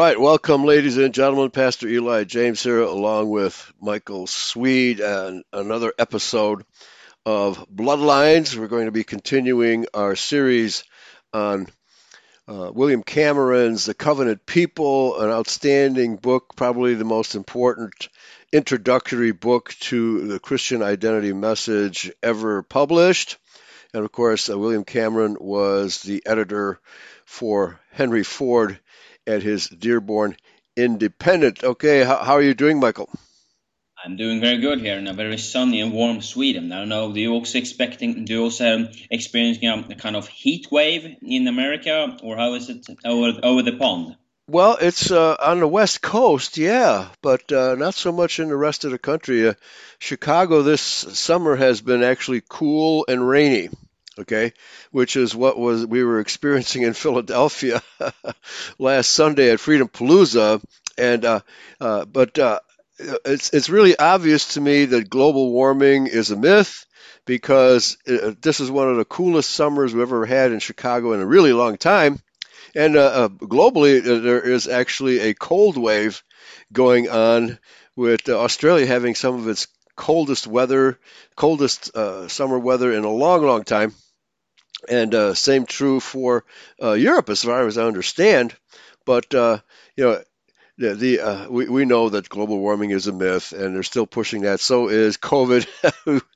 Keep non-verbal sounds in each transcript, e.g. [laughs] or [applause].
Right, welcome, ladies and gentlemen. Pastor Eli James here, along with Michael Swede, and another episode of Bloodlines. We're going to be continuing our series on uh, William Cameron's The Covenant People, an outstanding book, probably the most important introductory book to the Christian identity message ever published. And of course, uh, William Cameron was the editor for Henry Ford at his Dearborn Independent. Okay, how, how are you doing, Michael? I'm doing very good here in a very sunny and warm Sweden. I don't know. Do you also expecting? Do you also experiencing a, kind of heat wave in America, or how is it over over the pond? Well, it's uh, on the west coast, yeah, but uh, not so much in the rest of the country. Uh, Chicago this summer has been actually cool and rainy okay, which is what was we were experiencing in [laughs] Philadelphia last Sunday at Freedom Palooza, and uh, uh, but uh, it's it's really obvious to me that global warming is a myth because uh, this is one of the coolest summers we've ever had in Chicago in a really long time, and uh, uh, globally there is actually a cold wave going on with Australia having some of its coldest weather, coldest uh, summer weather in a long, long time. And uh, same true for uh, Europe, as far as I understand. But uh, you know, the, the uh, we we know that global warming is a myth, and they're still pushing that. So is COVID.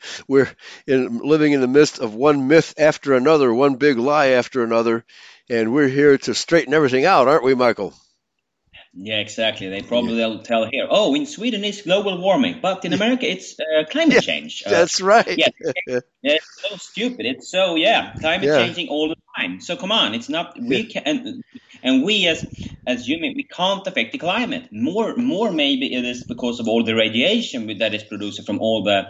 [laughs] We're in, living in the midst of one myth after another, one big lie after another, and we're here to straighten everything out, aren't we, Michael? Yeah, exactly. They probably yeah. will tell here, oh, in Sweden it's global warming, but in America it's uh, [laughs] climate yeah, change. Uh, that's right. Yeah, [laughs] it's so stupid. It's so yeah, climate yeah. changing all the time. So come on, it's not we can and, and we as as human we can't affect the climate. More more maybe it is because of all the radiation that is produced from all the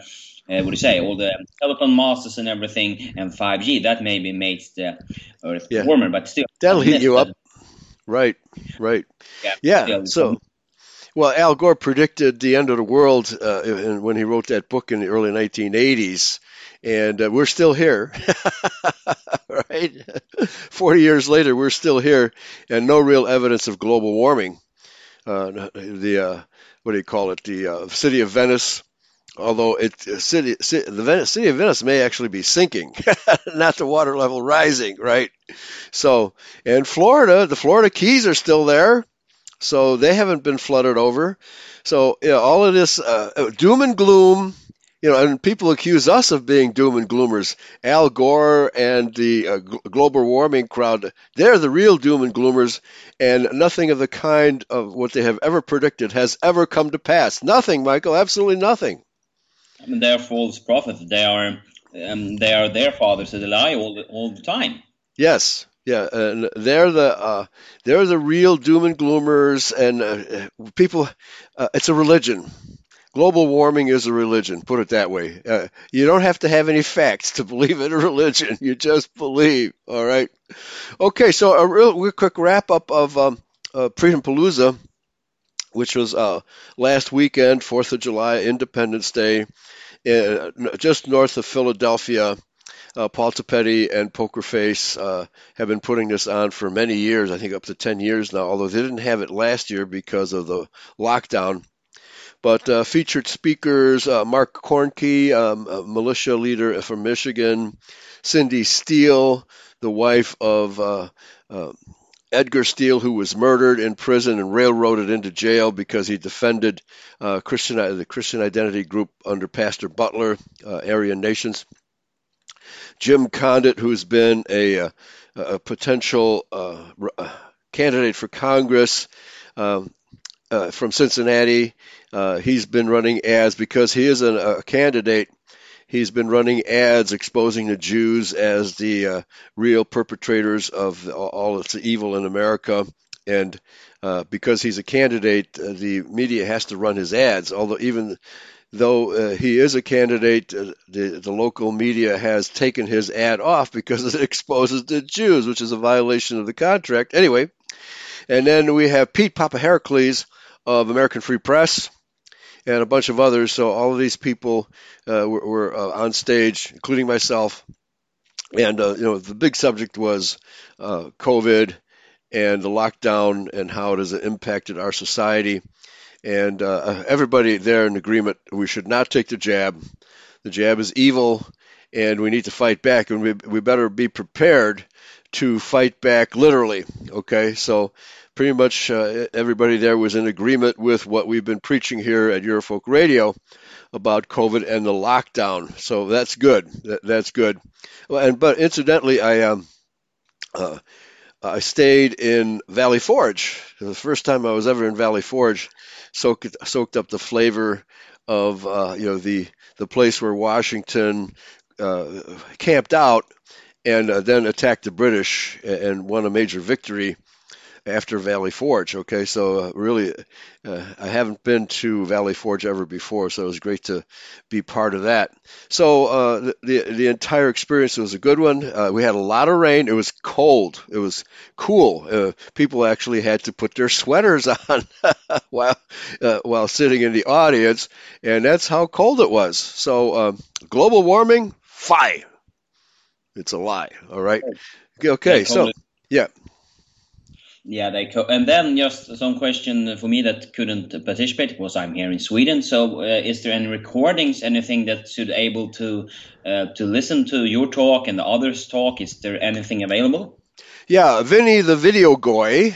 uh, what do you say, all the telephone masts and everything, and 5G, that maybe makes the Earth yeah. warmer, but still. That'll heat you up. Right, right. Yeah. yeah. So, well, Al Gore predicted the end of the world uh, when he wrote that book in the early 1980s, and uh, we're still here. [laughs] right? 40 years later, we're still here, and no real evidence of global warming. Uh, the uh, what do you call it? The uh, city of Venice although it city, city the city of Venice may actually be sinking, [laughs] not the water level rising, right? So, and Florida, the Florida Keys are still there, so they haven't been flooded over. So, you know, all of this uh, doom and gloom, you know, and people accuse us of being doom and gloomers. Al Gore and the uh, global warming crowd, they're the real doom and gloomers, and nothing of the kind of what they have ever predicted has ever come to pass. Nothing, Michael, absolutely nothing. Mean, they're false prophets. They are um, they are their fathers that lie all the, all the time. Yes, yeah, and they're the uh, they're the real doom and gloomers, and uh, people. Uh, it's a religion. Global warming is a religion. Put it that way. Uh, you don't have to have any facts to believe in a religion. You just believe. All right. Okay, so a real, real quick wrap up of um, uh, Freedom Palooza which was uh, last weekend, Fourth of July, Independence Day, uh, just north of Philadelphia. Uh, Paul Topete and Poker Face uh, have been putting this on for many years, I think up to 10 years now, although they didn't have it last year because of the lockdown. But uh, featured speakers uh, Mark Koernke, um, militia leader from Michigan, Cindy Steele, the wife of uh, Edgar Steele, who was murdered in prison and railroaded into jail because he defended uh, Christian the Christian Identity Group under Pastor Butler, uh, Aryan Nations. Jim Condit, who's been a, a, a potential uh, uh candidate for Congress um, uh, from Cincinnati, uh, he's been running ads because he is a, a candidate He's been running ads exposing the Jews as the uh, real perpetrators of all that's evil in America. And uh, because he's a candidate, uh, the media has to run his ads. Although even though uh, he is a candidate, uh, the, the local media has taken his ad off because it [laughs] exposes the Jews, which is a violation of the contract. Anyway, and then we have Pete Papaherakles of American Free Press and a bunch of others. So all of these people uh, were, were uh, on stage, including myself. And uh, you know, the big subject was uh, COVID and the lockdown and how it has impacted our society. And uh, everybody there in agreement we should not take the jab. The jab is evil, and we need to fight back, and we, we better be prepared to fight back literally. Okay, so pretty much uh, everybody there was in agreement with what we've been preaching here at Eurofolk Radio about COVID and the lockdown. So that's good. That, that's good. And but incidentally, I um, uh, I stayed in Valley Forge. The first time I was ever in Valley Forge, soaked soaked up the flavor of uh, you know the the place where Washington uh, camped out and uh, then attacked the British and won a major victory after Valley Forge. Okay, so uh, really, uh, I haven't been to Valley Forge ever before, so it was great to be part of that. So uh, the, the, the entire experience was a good one. Uh, we had a lot of rain. It was cold. It was cool. Uh, people actually had to put their [laughs] sweaters on [laughs] while uh, while sitting in the audience, and that's how cold it was. So um, global warming, fine. It's a lie. All right. Okay. So yeah. Yeah, they co- and then just some question for me that couldn't participate because I'm here in Sweden. So, uh, is there any recordings, anything that should able to uh, to listen to your talk and the others' talk? Is there anything available? Yeah, Vinny the video guy.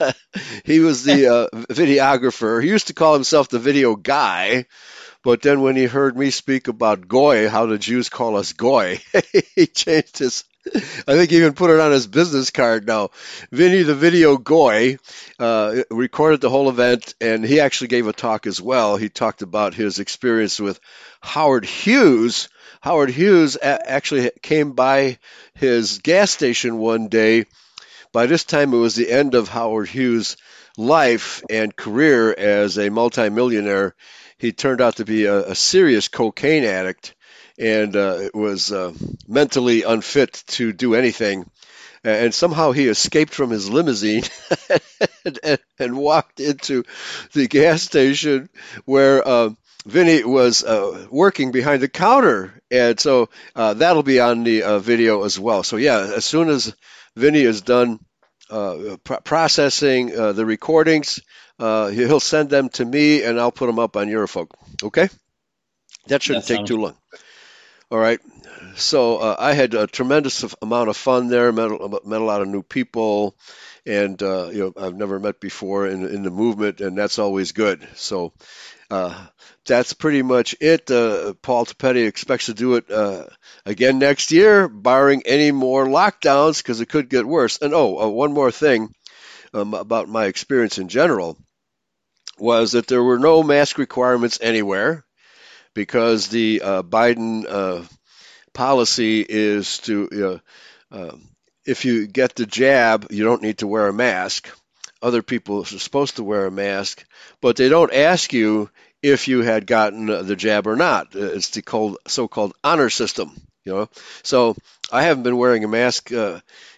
[laughs] he was the uh, videographer. He used to call himself the video guy, but then when he heard me speak about goy, how the Jews call us goy, [laughs] he changed his [laughs] I think he even put it on his business card now. Vinny the Video Goy uh, recorded the whole event, and he actually gave a talk as well. He talked about his experience with Howard Hughes. Howard Hughes a- actually came by his gas station one day. By this time, it was the end of Howard Hughes' life and career as a multimillionaire. He turned out to be a, a serious cocaine addict and uh, was uh, mentally unfit to do anything. And somehow he escaped from his limousine and, [laughs] and, and, walked into the gas station where uh, Vinny was uh, working behind the counter. And so uh, that'll be on the uh, video as well. So, yeah, as soon as Vinny is done pr- processing the recordings, he'll send them to me and I'll put them up on Eurofolk. Okay? That shouldn't that take too long. All right. So uh, I had a tremendous amount of fun there. Met, met a lot of new people, and uh, you know I've never met before in in the movement, and that's always good. So uh, that's pretty much it. Uh, Paul Topete expects to do it uh, again next year, barring any more lockdowns, because it could get worse. And oh, uh, one more thing um, about my experience in general was that there were no mask requirements anywhere because the uh, Biden uh, policy is to, uh, if you get the jab, you don't need to wear a mask. Other people are supposed to wear a mask, but they don't ask you if you had gotten the jab or not. It's the so-called honor system, you know. So I haven't been wearing a mask.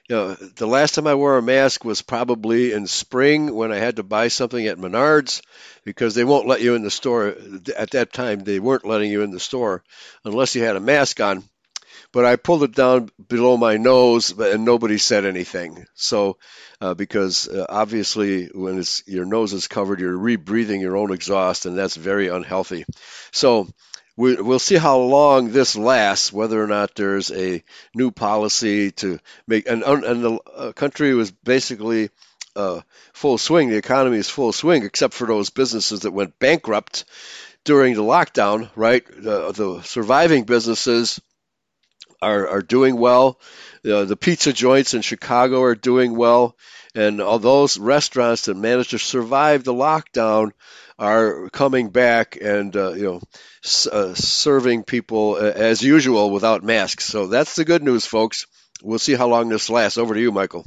You know, the last time I wore a mask was probably in spring when I had to buy something at Menards because they won't let you in the store. At that time, they weren't letting you in the store unless you had a mask on. But I pulled it down below my nose, and nobody said anything. So, uh, because uh, obviously, when your nose is covered, you're rebreathing your own exhaust, and that's very unhealthy. So, we, will see how long this lasts, whether or not there's a new policy to make. And, and the uh, country was basically uh, full swing. The economy is full swing, except for those businesses that went bankrupt during the lockdown. Right, the, the surviving businesses are are doing well. The pizza joints in Chicago are doing well, and all those restaurants that managed to survive the lockdown are coming back and uh, you know s- uh, serving people as usual without masks. So that's the good news, folks. We'll see how long this lasts. Over to you, Michael.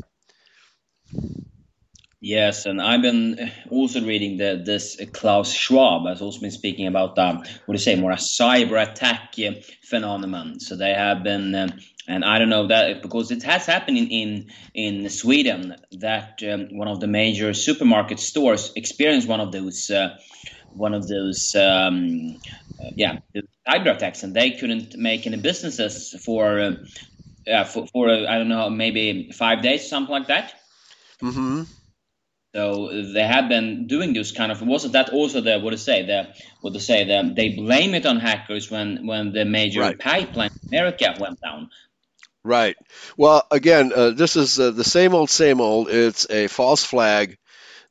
Yes, and I've been also reading the, this Klaus Schwab has also been speaking about um, what do you say more a cyber attack uh, phenomenon. So they have been, um, and I don't know that because it has happened in in, in Sweden that um, one of the major supermarket stores experienced one of those uh, one of those um, uh, yeah cyber attacks, and they couldn't make any businesses for uh, for, for I don't know maybe five days something like that Mm-hmm. So they have been doing this kind of. Wasn't that also the what to say the what to say the they blame it on hackers when when the major Right. pipeline in America went down. Right. Well, again, uh, this is uh, the same old, same old. It's a false flag.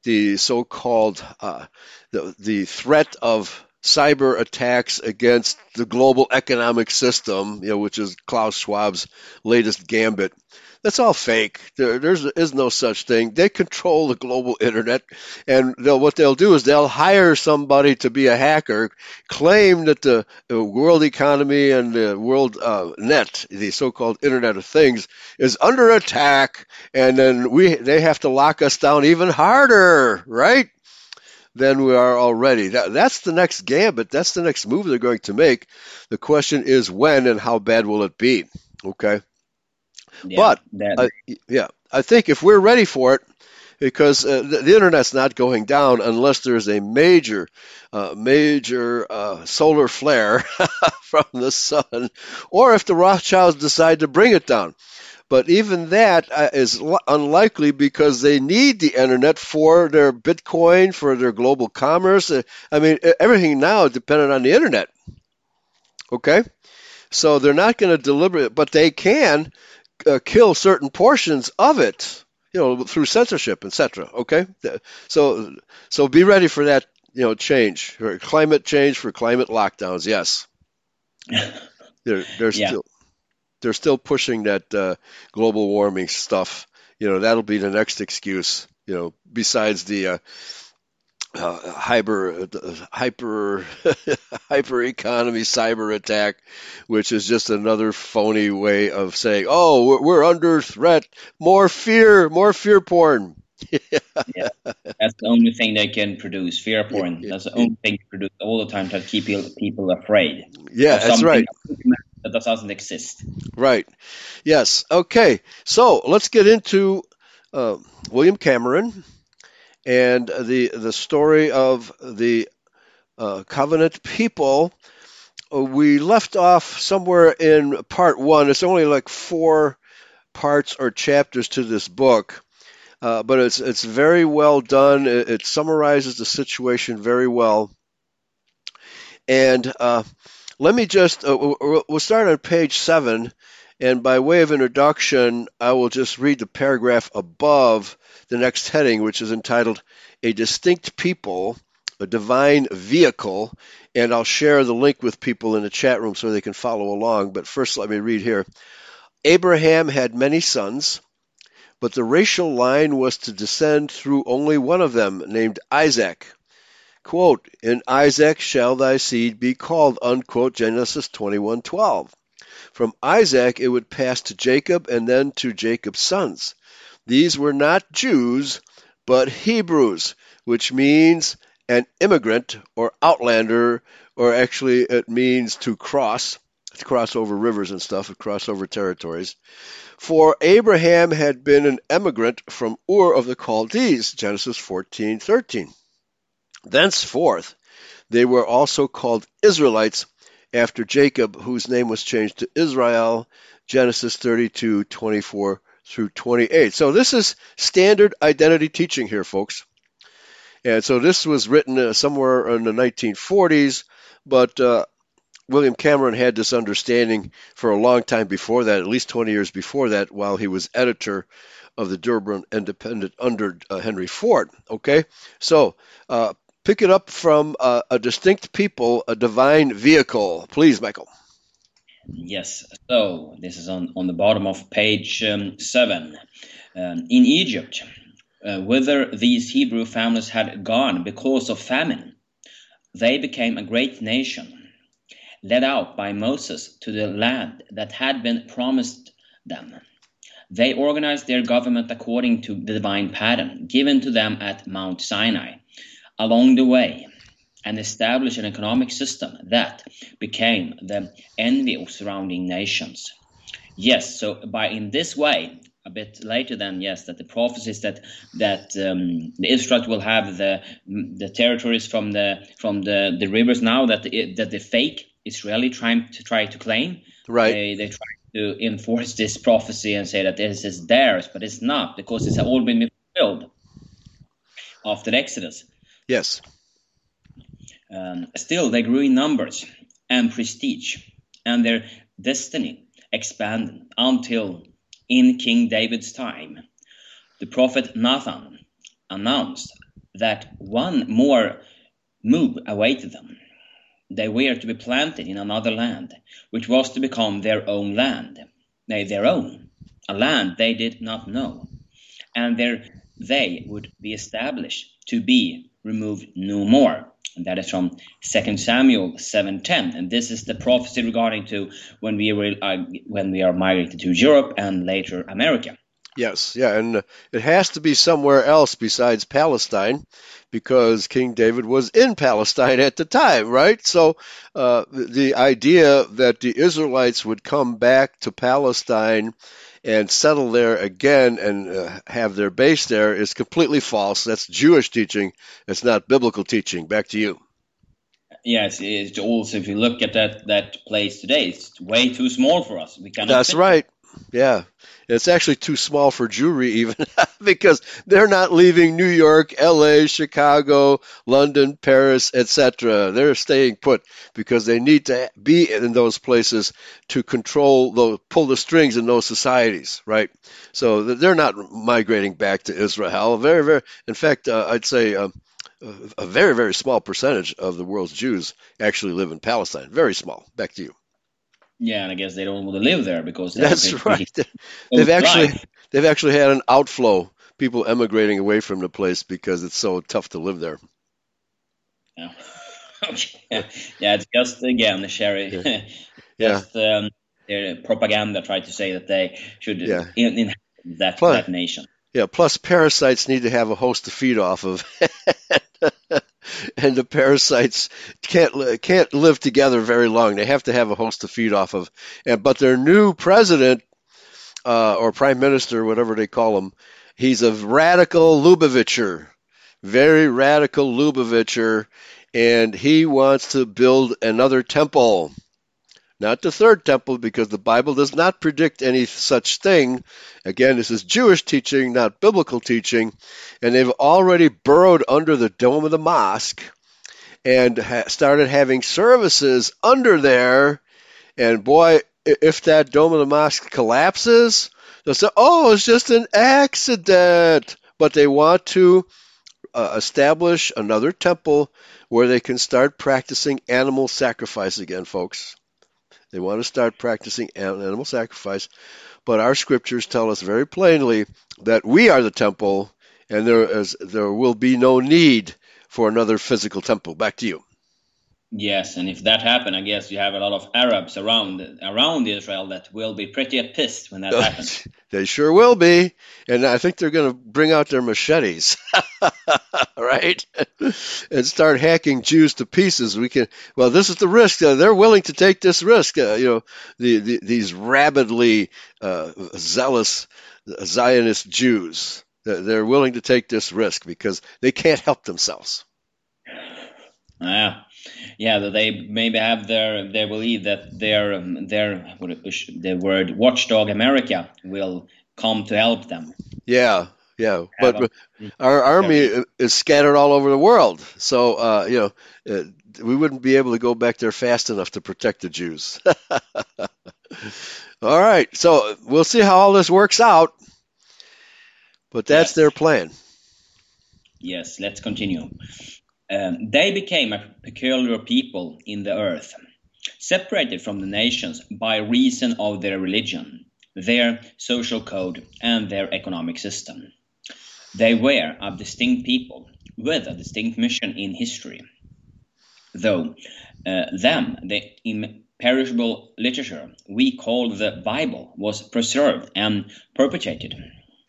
The so-called uh, the the threat of cyber attacks against the global economic system, you know, which is Klaus Schwab's latest gambit. That's all fake. There there's, is no such thing. They control the global internet, and they'll, what they'll do is they'll hire somebody to be a hacker, claim that the, the world economy and the world uh, net, the so-called Internet of Things, is under attack, and then we they have to lock us down even harder, right? Than we are already. That, that's the next gambit. That's the next move they're going to make. The question is when and how bad will it be? Okay. Yeah, But, that, I, yeah, I think if we're ready for it, because uh, the, the internet's not going down unless there's a major, uh, major uh, solar flare [laughs] from the sun, or if the Rothschilds decide to bring it down. But even that uh, li- unlikely because they need the internet for their Bitcoin, for their global commerce. Uh, I mean, everything now is dependent on the internet. Okay? So they're not going to deliberate, but they can uh, kill certain portions of it, you know, through censorship, etc. Okay, so so be ready for that, you know, change for climate change for climate lockdowns. Yes, [laughs] they're they're Yeah. still they're still pushing that uh, global warming stuff. You know, that'll be the next excuse. You know, besides the uh, uh, hyper uh, hyper [laughs] hyper economy cyber attack, which is just another phony way of saying, "Oh, we're, we're under threat. More fear, more fear porn." [laughs] yeah, that's the only thing they can produce. Fear porn. That's the only thing they produce all the time to keep people, people afraid. Yeah, that's right. That doesn't exist. Right. Yes. Okay. So let's get into uh, William Cameron and the the story of the uh, covenant people. Uh, We left off somewhere in part one. It's only like four parts or chapters to this book, uh, but it's it's very well done. It, it summarizes the situation very well. And uh, let me just uh, we'll we'll start on page seven. And by way of introduction, I will just read the paragraph above the next heading, which is entitled A Distinct People, a Divine Vehicle. And I'll share the link with people in the chat room so they can follow along. But first, let me read here. Abraham had many sons, but the racial line was to descend through only one of them, named Isaac. Quote, In Isaac shall thy seed be called, unquote, Genesis 21:12. From Isaac it would pass to Jacob and then to Jacob's sons. These were not Jews, but Hebrews, which means an immigrant or outlander, or actually it means to cross, to cross over rivers and stuff, to cross over territories. For Abraham had been an emigrant from Ur of the Chaldees, Genesis 14:13. Thenceforth, they were also called Israelites after Jacob, whose name was changed to Israel, Genesis 32, 24 through 28. So this is standard identity teaching here, folks. And so this was written uh, somewhere in the 1940s, but uh, William Cameron had this understanding for a long time before that, at least 20 years before that, while he was editor of the Dearborn Independent under uh, Henry Ford. Okay, so uh, pick it up from uh, a distinct people, a divine vehicle, please, Michael. Yes. So this is on, on the bottom of page um, seven. Um, in Egypt, uh, whither these Hebrew families had gone because of famine, they became a great nation, led out by Moses to the land that had been promised them. They organized their government according to the divine pattern given to them at Mount Sinai. Along the way, and establish an economic system that became the envy of surrounding nations. Yes, so by in this way, a bit later than yes, that the prophecies that that um, the Israelites will have the the territories from the from the, the rivers now that the, that the fake Israeli trying to try to claim. Right. They they try to enforce this prophecy and say that this is theirs, but it's not because it's all been fulfilled after the Exodus. Yes. Um, still, they grew in numbers and prestige, and their destiny expanded until in King David's time, the prophet Nathan announced that one more move awaited them. They were to be planted in another land, which was to become their own land, nay, their own, a land they did not know, and there they would be established to be removed no more. And that is from 2 Samuel 7:10, and this is the prophecy regarding to when we will, uh, when we are migrated to Europe and later America. Yes, yeah, and it has to be somewhere else besides Palestine, because King David was in Palestine at the time, right? So uh, the idea that the Israelites would come back to Palestine and settle there again and uh, have their base there is completely false. That's Jewish teaching. It's not biblical teaching. Back to you. Yes, it's also if you look at that that place today, it's way too small for us. We cannot. That's right. Yeah, it's actually too small for Jewry even [laughs] because they're not leaving New York, L.A., Chicago, London, Paris, etc. They're staying put because they need to be in those places to control, those, pull the strings in those societies, right? So they're not migrating back to Israel. Very, very. In fact, uh, I'd say. Uh, a very, very small percentage of the world's Jews actually live in Palestine. Very small. Back to you. Yeah, and I guess they don't want to live there because that's [laughs] right. [laughs] They've actually they've actually had an outflow, people emigrating away from the place because it's so tough to live there. Yeah, [laughs] yeah, yeah it's just again the sherry. Yeah. just um, their propaganda tried to say that they should yeah. in, in that, plus, that nation. Yeah, plus parasites need to have a host to feed off of. [laughs] and the parasites can't can't live together very long. They have to have a host to feed off of. And but their new president uh, or prime minister, whatever they call him, he's a radical Lubavitcher, very radical Lubavitcher, and he wants to build another temple not the third temple, because the Bible does not predict any such thing. Again, this is Jewish teaching, not biblical teaching. And they've already burrowed under the dome of the mosque and ha- started having services under there. And boy, if that dome of the mosque collapses, they'll say, oh, it's just an accident. But they want to uh, establish another temple where they can start practicing animal sacrifice again, folks. They want to start practicing animal sacrifice. But our scriptures tell us very plainly that we are the temple and there is there will be no need for another physical temple. Back to you. Yes, and if that happens, I guess you have a lot of Arabs around around Israel that will be pretty pissed when that [laughs] happens. They sure will be, and I think they're going to bring out their machetes, [laughs] right, and start hacking Jews to pieces. We can. Well, this is the risk. Uh, they're willing to take this risk. Uh, you know, the, the, these rabidly uh, zealous Zionist Jews. They're willing to take this risk because they can't help themselves. Yeah yeah, that they maybe have their they believe that their um, their the word watchdog America will come to help them. Yeah, yeah, but our army is scattered all over the world, so uh, you know uh, we wouldn't be able to go back there fast enough to protect the Jews. [laughs] all right, so we'll see how all this works out, but that's yes. their plan. Yes, let's continue. Um, they became a peculiar people in the earth, separated from the nations by reason of their religion, their social code, and their economic system. They were a distinct people with a distinct mission in history. Though uh, them, the imperishable literature we call the Bible, was preserved and perpetuated.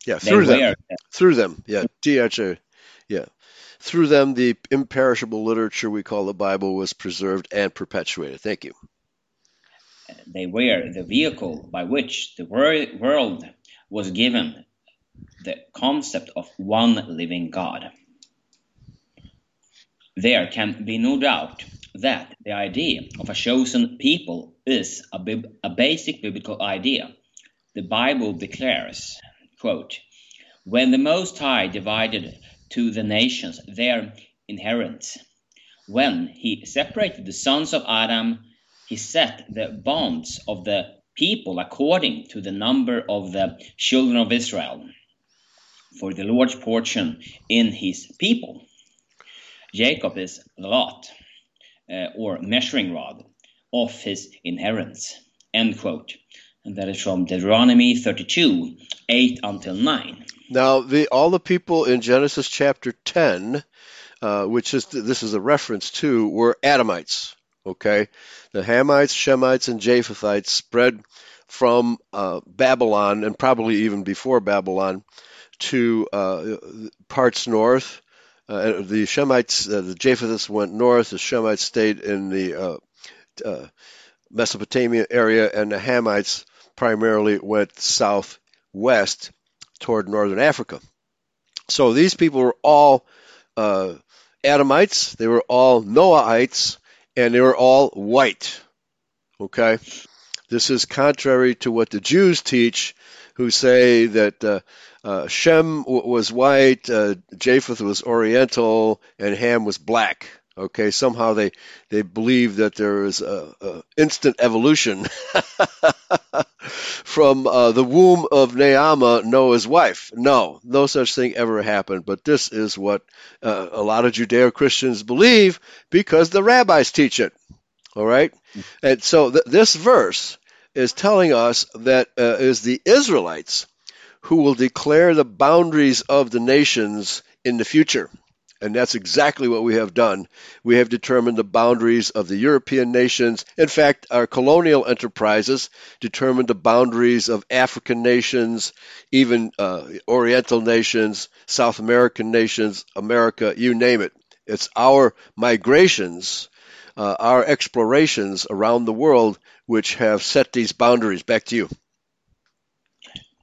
Yeah, through they them. Were, through them. Yeah, DHA. Yeah. Through them, the imperishable literature we call the Bible was preserved and perpetuated. Thank you. They were the vehicle by which the world was given the concept of one living God. There can be no doubt that the idea of a chosen people is a, a basic biblical idea. The Bible declares, quote, when the Most High divided to the nations their inheritance, when he separated the sons of Adam, he set the bonds of the people according to the number of the children of Israel for the Lord's portion in his people. Jacob is the lot, uh, or measuring rod, of his inheritance. End quote. And that is from Deuteronomy 32, 8 until 9. Now, the, all the people in Genesis chapter 10, uh, which is this is a reference to, were Adamites. Okay, the Hamites, Shemites, and Japhethites spread from uh, Babylon and probably even before Babylon to uh, parts north. Uh, the Shemites, uh, the Japhethites went north. The Shemites stayed in the uh, Mesopotamia area, and the Hamites primarily went southwest toward northern Africa. So these people were all uh, Adamites, they were all Noahites, and they were all white. Okay? This is contrary to what the Jews teach, who say that uh, uh, Shem was white, uh, Japheth was Oriental, and Ham was black. Okay, somehow they they believe that there is a, a instant evolution [laughs] from uh, the womb of Naamah, Noah's wife. No, no such thing ever happened. But this is what uh, a lot of Judeo Christians believe because the rabbis teach it. All right, and so th- this verse is telling us that uh, is the Israelites who will declare the boundaries of the nations in the future. And that's exactly what we have done. We have determined the boundaries of the European nations. In fact, our colonial enterprises determined the boundaries of African nations, even uh, Oriental nations, South American nations, America, you name it. It's our migrations, uh, our explorations around the world, which have set these boundaries. Back to you.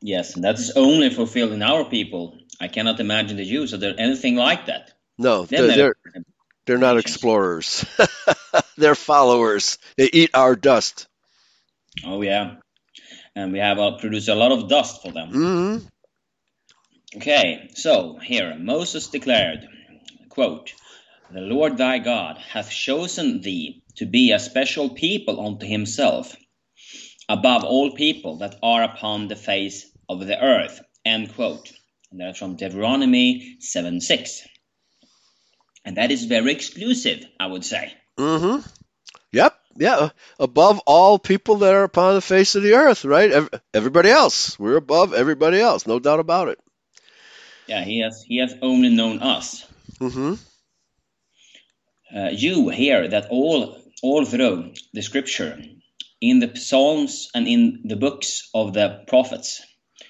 Yes, and that's only fulfilled in our people. I cannot imagine the Jews are there anything like that. No, they're they're, they're not explorers. [laughs] they're followers. They eat our dust. Oh yeah, and we have uh, produced a lot of dust for them. Mm-hmm. Okay, so here Moses declared, "quote The Lord thy God hath chosen thee to be a special people unto himself." above all people that are upon the face of the earth. End quote. And that's from Deuteronomy 7 6. And that is very exclusive, I would say. Mm-hmm. Yep. Yeah. Above all people that are upon the face of the earth, right? Everybody else. We're above everybody else. No doubt about it. Yeah, he has he has only known us. Mm-hmm. Uh, you hear that all all through the scripture in the Psalms and in the books of the prophets.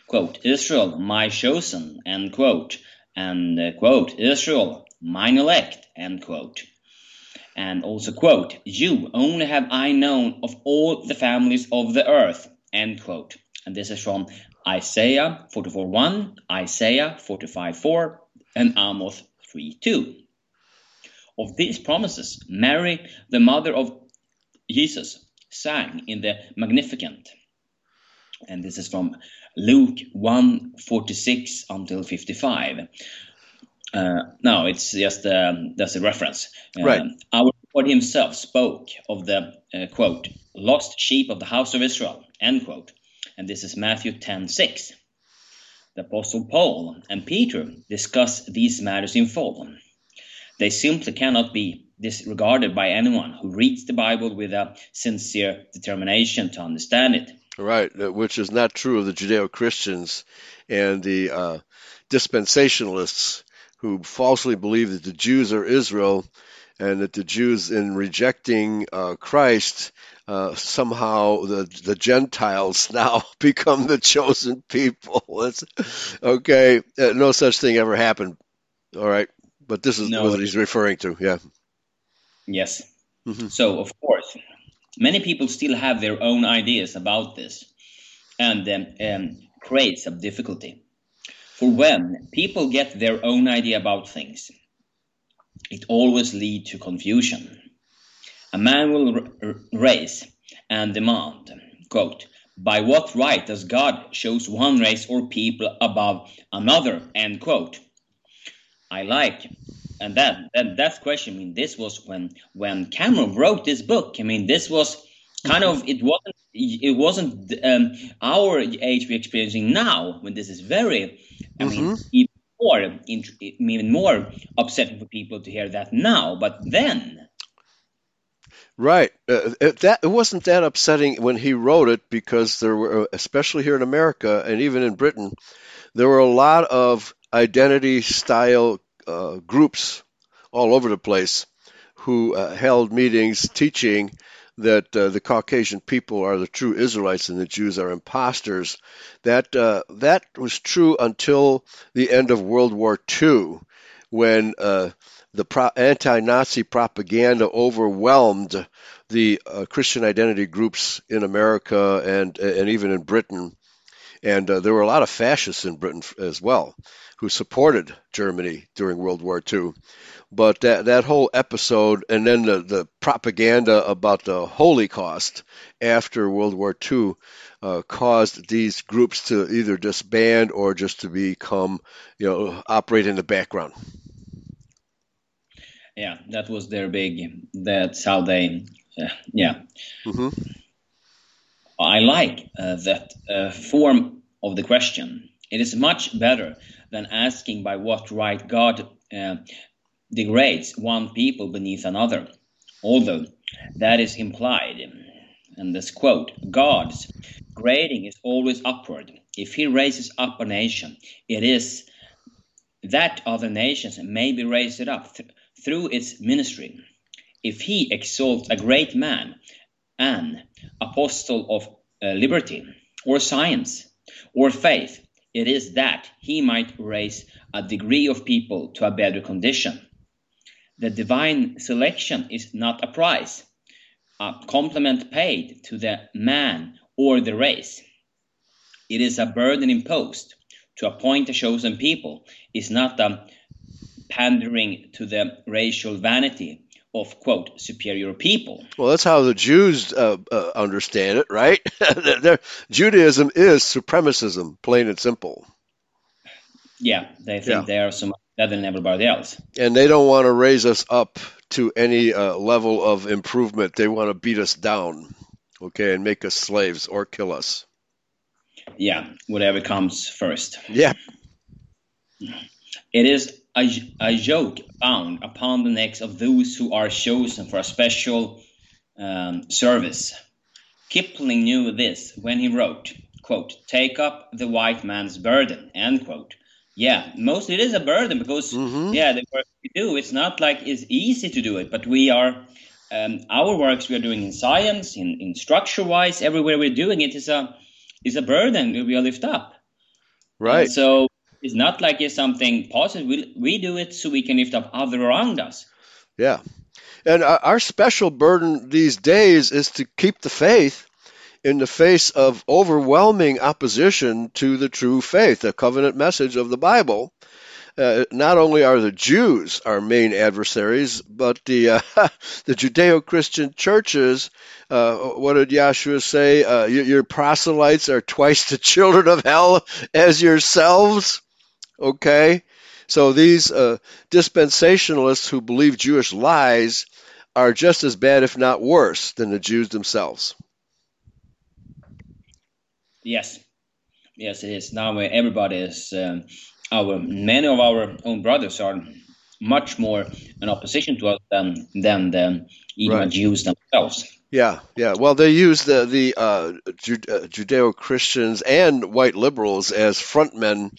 Quote, Israel, my chosen, end quote, and uh, quote, Israel, mine elect, end quote. And also, quote, You only have I known of all the families of the earth, end quote. And this is from Isaiah 44.1, Isaiah 45.4, and Amos 3.2. Of these promises, Mary, the mother of Jesus, sang in the Magnificat. And this is from Luke 1 46 until 55. Uh, no, it's just um, that's a reference. Uh, right. Our Lord Himself spoke of the uh, quote lost sheep of the house of Israel end quote, and this is Matthew 10 6. The Apostle Paul and Peter discuss these matters in full. They simply cannot be disregarded by anyone who reads the Bible with a sincere determination to understand it. Right, which is not true of the Judeo Christians and the uh, dispensationalists who falsely believe that the Jews are Israel and that the Jews, in rejecting uh, Christ, uh, somehow the the Gentiles [laughs] now become the chosen people. [laughs] That's, okay, uh, no such thing ever happened. All right, but this is no, what he's referring to. Yeah. Yes. Mm-hmm. So, of course, many people still have their own ideas about this and um, um, create some difficulty. For when people get their own idea about things, it always leads to confusion. A man will r- raise and demand, quote, by what right does God choose one race or people above another? End quote. I like, and that that that question. I mean, this was when when Cameron wrote this book. I mean, this was kind of it wasn't it wasn't um, our age we're experiencing now when this is very. I mm-hmm. mean, even more even more upsetting for people to hear that now, but then Right. Uh, it, that it wasn't that upsetting when he wrote it because there were, especially here in America and even in Britain, there were a lot of identity style uh, groups all over the place who uh, held meetings teaching that uh, the Caucasian people are the true Israelites and the Jews are imposters. That uh, that was true until the end of World War II, when uh, the pro- anti-Nazi propaganda overwhelmed the uh, Christian identity groups in America and and even in Britain, and uh, there were a lot of fascists in Britain as well who supported Germany during World War II. But that that whole episode, and then the, the propaganda about the Holocaust after World War II, uh, caused these groups to either disband or just to become, you know, operate in the background. Yeah that was their big that's how they uh, yeah. Mm-hmm. i like uh, that uh, form of the question. It is much better than asking by what right god uh, degrades one people beneath another although that is implied And this quote god's grading is always upward if he raises up a nation it is that other nations may be raised up th- through its ministry. If he exalts a great man, an apostle of uh, liberty, or science, or faith, it is that he might raise a degree of people to a better condition. The divine selection is not a prize, a compliment paid to the man or the race. It is a burden imposed. To appoint a chosen people is not a pandering to the racial vanity of quote superior people. Well, that's how the Jews uh, uh, understand it, right? [laughs] Their, Judaism is supremacism, plain and simple. Yeah, they think yeah. they are so much better than everybody else, and they don't want to raise us up to any uh, level of improvement. They want to beat us down, okay, and make us slaves or kill us. Yeah, whatever comes first. Yeah. It is a, a yoke bound upon the necks of those who are chosen for a special um, service. Kipling knew this when he wrote, quote, take up the white man's burden, end quote. Yeah, mostly it is a burden because, mm-hmm. yeah, the work we do, it's not like it's easy to do it, but we are, um, our works we are doing in science, in, in structure-wise, everywhere we're doing it is a, is a burden we are lift up. Right. And so it's not like it's something positive. We, we do it so we can lift up other around us. Yeah. And our special burden these days is to keep the faith in the face of overwhelming opposition to the true faith, the covenant message of the Bible. Uh, not only are the Jews our main adversaries, but the uh, [laughs] the Judeo-Christian churches. Uh, what did Yahshua say? Uh, your, your proselytes are twice the children of hell as yourselves. Okay? So these uh, dispensationalists who believe Jewish lies are just as bad, if not worse, than the Jews themselves. Yes, yes, it is. Now everybody is. Um, our many of our own brothers are much more in opposition to us than than the even right. Jews themselves. Yeah, yeah. Well, they use the the uh, Judeo Christians and white liberals as frontmen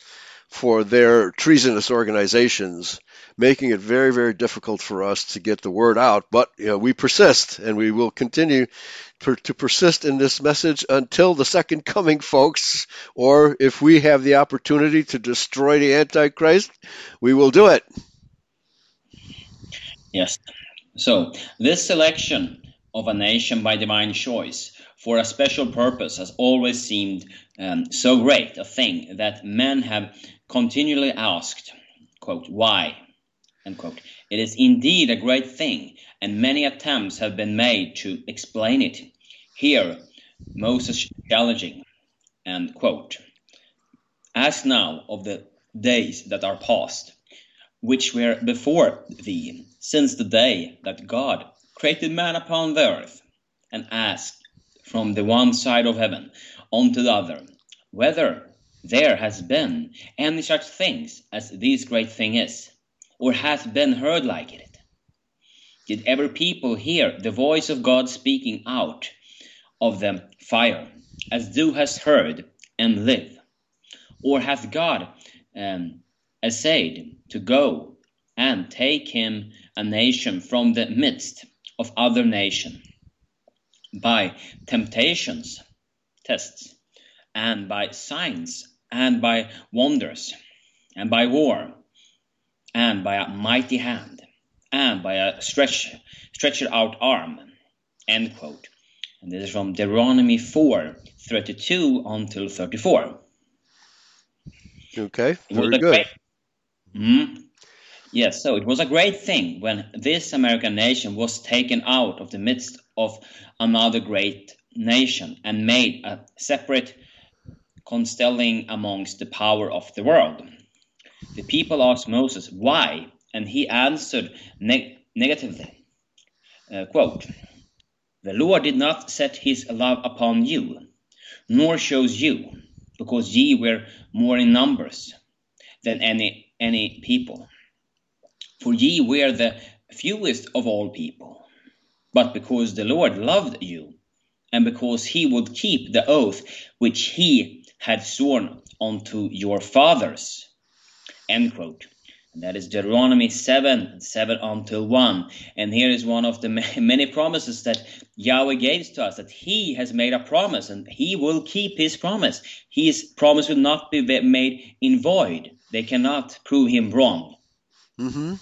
for their treasonous organizations, making it very, very difficult for us to get the word out. But you know, we persist, and we will continue per, to persist in this message until the second coming, folks. Or if we have the opportunity to destroy the Antichrist, we will do it. Yes. So this selection of a nation by divine choice for a special purpose has always seemed um, so great a thing that men have continually asked, quote, why, quote. It is indeed a great thing, and many attempts have been made to explain it. Here, Moses challenging, and quote, now of the days that are past, which were before thee, since the day that God created man upon the earth, and ask from the one side of heaven unto the other, whether there has been any such things as this great thing is, or hath been heard like it? Did ever people hear the voice of God speaking out of the fire, as thou hast heard, and live? Or hath God um, essayed to go and take him a nation from the midst of other nation by temptations, tests, and by signs, and by wonders, and by war, and by a mighty hand, and by a stretch, stretched out arm. End quote. And this is from Deuteronomy 4 32 until 34. Okay, very good. Great, mm, yes, so it was a great thing when this American nation was taken out of the midst of another great nation and made a separate constelling amongst the power of the world. The people asked Moses why, and he answered neg- negatively. Uh, quote, the Lord did not set his love upon you, nor chose you, because ye were more in numbers than any any people. For ye were the fewest of all people, but because the Lord loved you, and because he would keep the oath which he had sworn unto your fathers. End quote. And that is Deuteronomy 7, 7 until 1. And here is one of the [laughs] many promises that Yahweh gave to us, that he has made a promise and he will keep his promise. His promise will not be made in void. They cannot prove him wrong. Mm-hmm.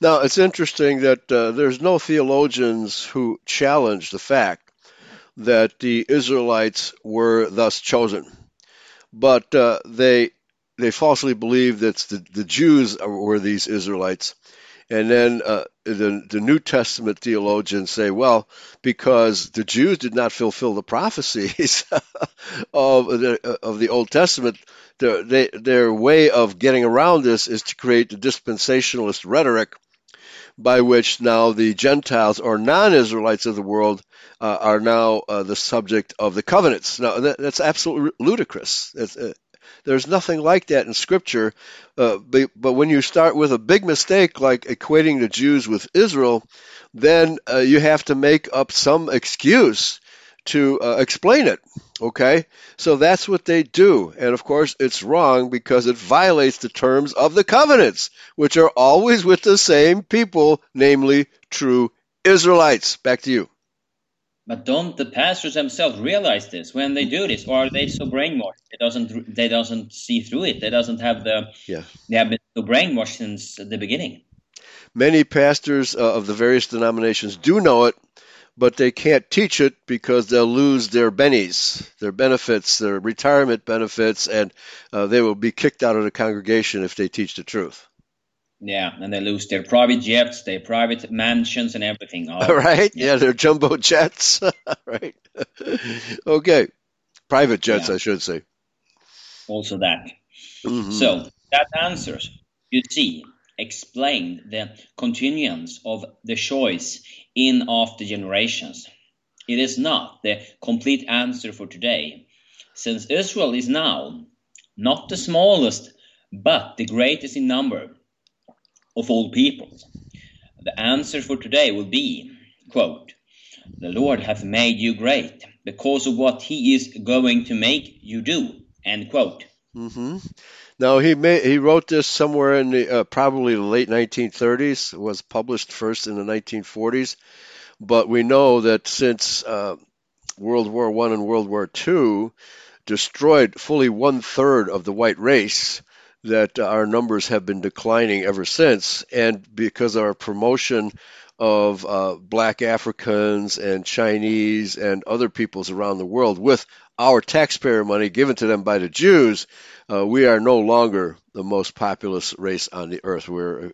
Now, it's interesting that uh, there's no theologians who challenge the fact that the Israelites were thus chosen. But uh, they they falsely believe that the, the Jews were these Israelites. And then uh, the, the New Testament theologians say, well, because the Jews did not fulfill the prophecies [laughs] of, the, of the Old Testament, their, they, their way of getting around this is to create the dispensationalist rhetoric by which now the Gentiles or non-Israelites of the world uh, are now uh, the subject of the covenants. Now that, that's absolutely ludicrous. Uh, there's nothing like that in Scripture. Uh, but, but, when you start with a big mistake like equating the Jews with Israel, then uh, you have to make up some excuse to uh, explain it. Okay? So that's what they do. And of course, it's wrong because it violates the terms of the covenants, which are always with the same people, namely true Israelites. Back to you. But don't the pastors themselves realize this when they do this, or are they so brainwashed? They doesn't they doesn't see through it. They doesn't have the yeah. They have been so brainwashed since the beginning. Many pastors uh, of the various denominations do know it, but they can't teach it because they'll lose their bennies, their benefits, their retirement benefits, and uh, they will be kicked out of the congregation if they teach the truth. Yeah, and they lose their private jets, their private mansions, and everything. All [laughs] right. Yeah, yeah their jumbo jets. [laughs] right. okay. Private jets, yeah. I should say. Also that. Mm-hmm. So that answers, you see, explained the continuance of the choice in after generations. It is not the complete answer for today, since Israel is now not the smallest, but the greatest in number of all peoples. The answer for today will be, quote, The Lord hath made you great because of what he is going to make you do, end quote. Mm-hmm. Now he he wrote this somewhere in the uh, probably the late 1930s. It was published first in the 1940s, but we know that since uh, World War One and World War Two destroyed fully one third of the white race, that our numbers have been declining ever since, and because our promotion of uh, black Africans and Chinese and other peoples around the world with our taxpayer money given to them by the Jews, uh, we are no longer the most populous race on the earth. We're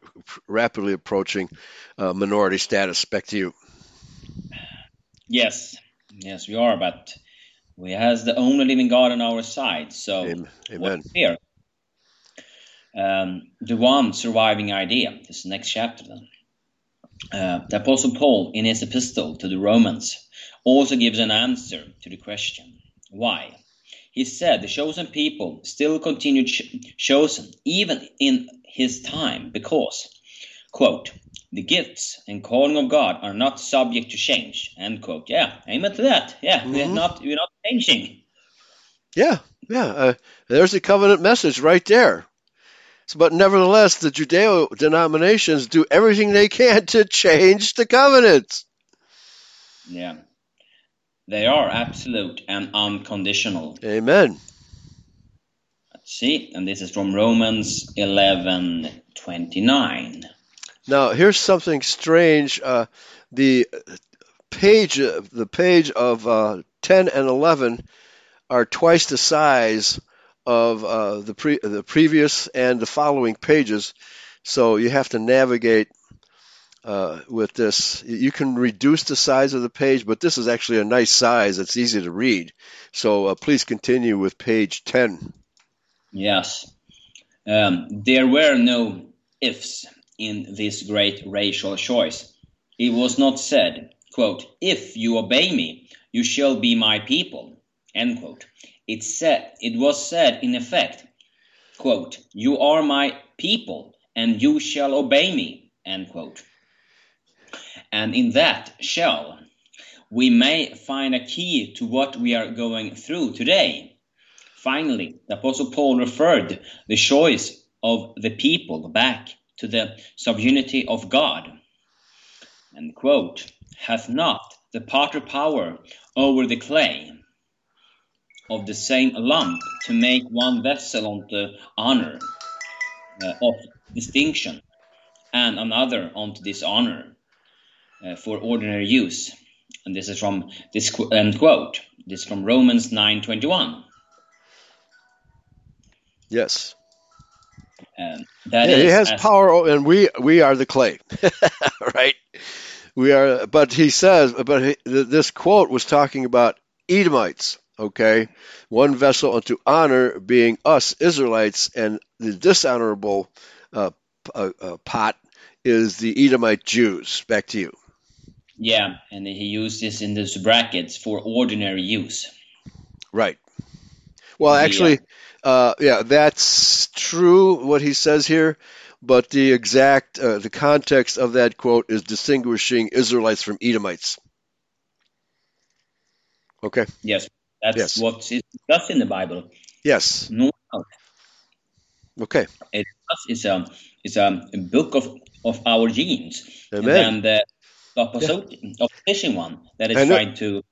rapidly approaching uh, minority status. Back to you. Yes, yes, we are. But We has the only living God on our side. So Amen. what fear? Um, the one surviving idea. This is the next chapter then. Uh, the Apostle Paul, in his epistle to the Romans, also gives an answer to the question why. He said the chosen people still continued ch- chosen even in his time because, quote, the gifts and calling of God are not subject to change. End quote. Yeah, amen to that. Yeah, mm-hmm. we're not we're not changing. Yeah, yeah. Uh, there's a covenant message right there. But nevertheless, the Judeo denominations do everything they can to change the covenants. Yeah, they are absolute and unconditional. Amen. Let's see, and this is from Romans eleven twenty nine. Now, here's something strange. Uh, the page, the page of uh, 10 and 11 are twice the size of uh, the pre- the previous and the following pages. So you have to navigate uh, with this. You can reduce the size of the page, but this is actually a nice size. It's easy to read. So uh, please continue with page 10. Yes. Um, there were no ifs in this great racial choice. It was not said, quote, If you obey me, you shall be my people. End quote. It said it was said in effect, quote, You are my people, and you shall obey me. End quote. And in that shall we may find a key to what we are going through today. Finally, the Apostle Paul referred the choice of the people back to the subunity of God. And quote, hath not the potter power over the clay of the same lump to make one vessel unto honor uh, of distinction and another unto dishonor uh, for ordinary use. And this is from this end quote. This is from Romans 9:21. Yes. Um, that yeah, he has as, power, and we we are the clay, [laughs] right? We are, but he says, but he, this quote was talking about Edomites. Okay, one vessel unto honor being us Israelites, and the dishonorable uh, uh, uh, pot is the Edomite Jews. Back to you. Yeah, and he used this in those brackets for ordinary use. Right. Well, actually, uh, yeah, that's true what he says here, but the exact uh, the context of that quote is distinguishing Israelites from Edomites. Okay. Yes, that's yes. what's discussed in the Bible. Yes. No. doubt. Okay. It's a it's a book of of our genes, Amen. and the opposite yeah. opposition one that is and trying to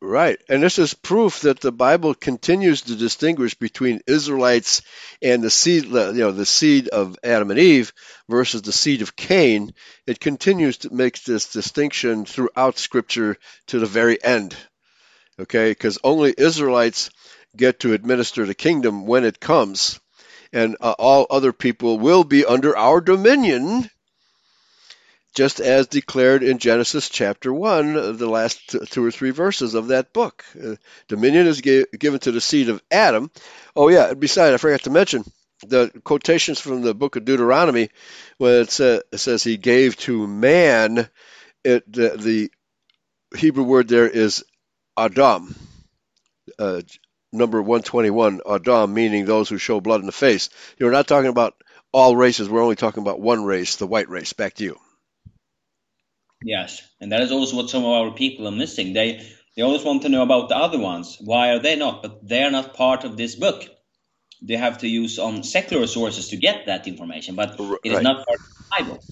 Right. And this is proof that the Bible continues to distinguish between Israelites and the seed, you know, the seed of Adam and Eve versus the seed of Cain. It continues to make this distinction throughout Scripture to the very end. Okay? Because only Israelites get to administer the kingdom when it comes, and uh, all other people will be under our dominion just as declared in Genesis chapter 1, the last two or three verses of that book. Uh, dominion is given to the seed of Adam. Oh, yeah, besides, I forgot to mention the quotations from the book of Deuteronomy when it, it says he gave to man, it, the Hebrew word there is Adam. Uh, number 121, Adam, meaning those who show blood in the face. You're not talking about all races. We're only talking about one race, the white race. Back to you. Yes, and that is also what some of our people are missing. They they always want to know about the other ones. Why are they not? But they are not part of this book. They have to use on secular sources to get that information, but it is right. not part of the Bible.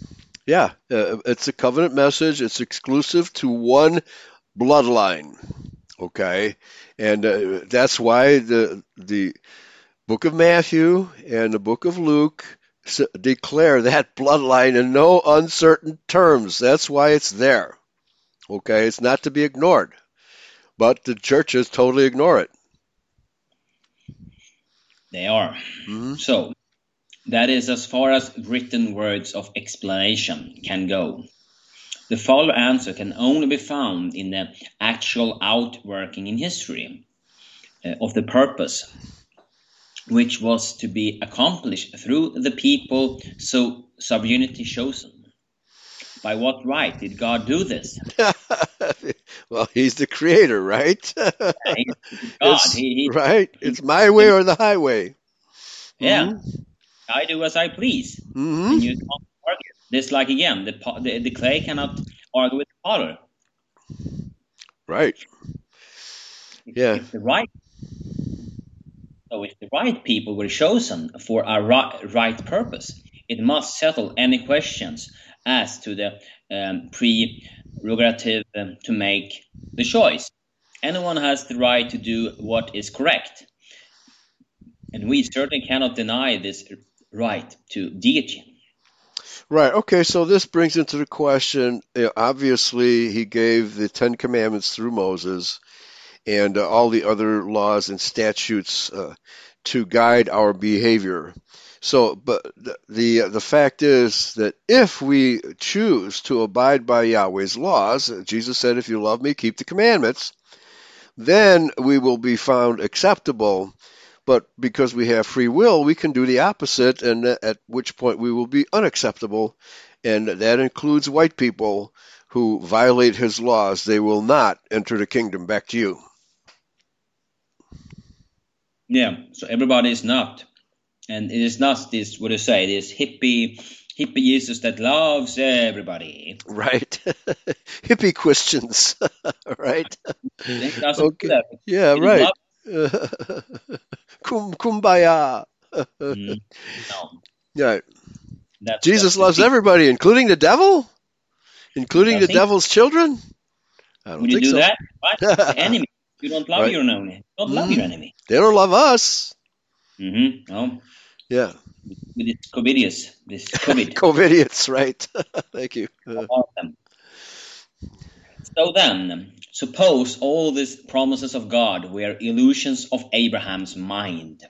Yeah, uh, it's a covenant message. It's exclusive to one bloodline. Okay, and uh, that's why the the book of Matthew and the book of Luke declare that bloodline in no uncertain terms. That's why it's there. Okay, it's not to be ignored. But the churches totally ignore it. They are. Mm-hmm. So, that is as far as written words of explanation can go. The follow answer can only be found in the actual outworking in history. uh, of the purpose, which was to be accomplished through the people so subunity chosen. By what right did God do this? [laughs] well, He's the creator, right? Yeah, he's [laughs] God. He, he, right? It's my way or the highway. yeah, Mhm. I do as I please. Mhm. And you This, like again, the, the the clay cannot argue with the potter. Right. If- Yeah. If the right, so if the right people were chosen for a right, right purpose, it must settle any questions as to the um, prerogative um, to make the choice. Anyone has the right to do what is correct, and we certainly cannot deny this right to deity. Right. Okay. So this brings into the question. You know, obviously, he gave the Ten Commandments through Moses, and uh, all the other laws and statutes uh, to guide our behavior. So, but the the, the fact is that if we choose to abide by Yahweh's laws, uh, Jesus said, "If you love me, keep the commandments," then we will be found acceptable. But because we have free will, we can do the opposite, and uh, at which point we will be unacceptable. And that includes white people who violate his laws. They will not enter the kingdom. Back to you. Yeah, so everybody is not, and it is not this what do you say this hippie hippie Jesus that loves everybody. Right. [laughs] Hippie Christians. [laughs] right. Okay. Yeah, It right. [laughs] Kum, kumbaya. Mm, no, Yeah. that's, Jesus that's loves everybody, including the devil? Including the devil's children? I don't Would you do so. that? What? The [laughs] enemy. You don't love Right. your enemy. Don't love your enemy. They don't love us. Mm-hmm. No, Yeah. with this covidious, this [laughs] COVID. COVIDiots, right. [laughs] Thank you. Them. So then, suppose all these promises of God were illusions of Abraham's mind.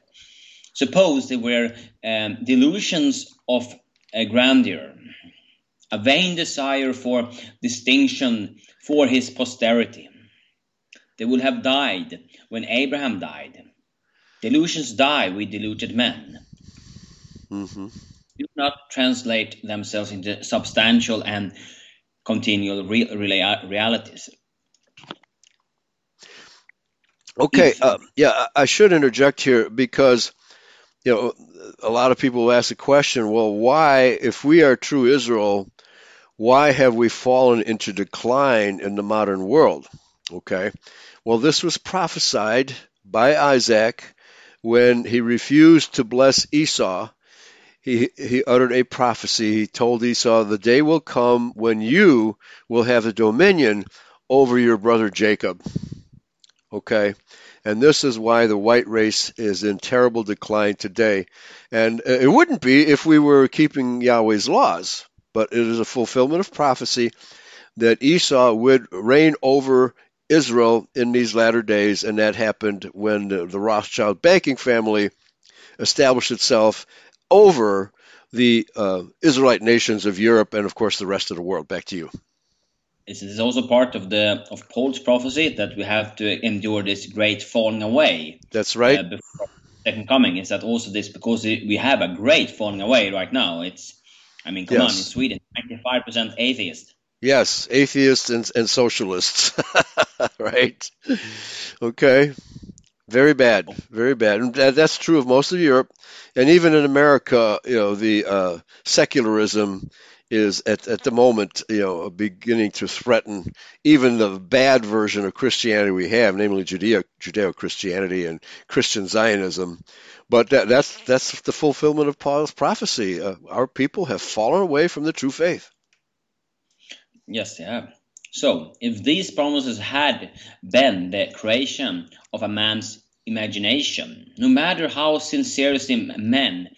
Suppose they were um, delusions of a grandeur, a vain desire for distinction for his posterity. They would have died when Abraham died. Delusions die with deluded men mhm. do not translate themselves into substantial and continual re- realities. Okay, uh, yeah, I should interject here because you know a lot of people ask the question, well, why, if we are true Israel, why have we fallen into decline in the modern world? Okay, well, this was prophesied by Isaac when he refused to bless Esau. He, he uttered a prophecy. He told Esau, The day will come when you will have the dominion over your brother Jacob. Okay? And this is why the white race is in terrible decline today. And it wouldn't be if we were keeping Yahweh's laws, but it is a fulfillment of prophecy that Esau would reign over Israel in these latter days, and that happened when the, the Rothschild banking family established itself over the uh, Israelite nations of Europe and, of course, the rest of the world. Back to you. This is also part of the of Paul's prophecy that we have to endure this great falling away That's right. uh, second coming. Is that also this because we have a great falling away right now? It's, I mean, come on, in Sweden, ninety-five percent atheist. Yes, atheists and, and socialists. [laughs] right. Okay. Very bad. Very bad. And that, that's true of most of Europe. And even in America, you know, the uh, secularism is at, at the moment, you know, beginning to threaten even the bad version of Christianity we have, namely Judeo Judeo Christianity and Christian Zionism. But that, that's that's the fulfillment of Paul's prophecy. Uh, our people have fallen away from the true faith. Yes, they have. So, if these promises had been the creation of a man's imagination, no matter how sincerely men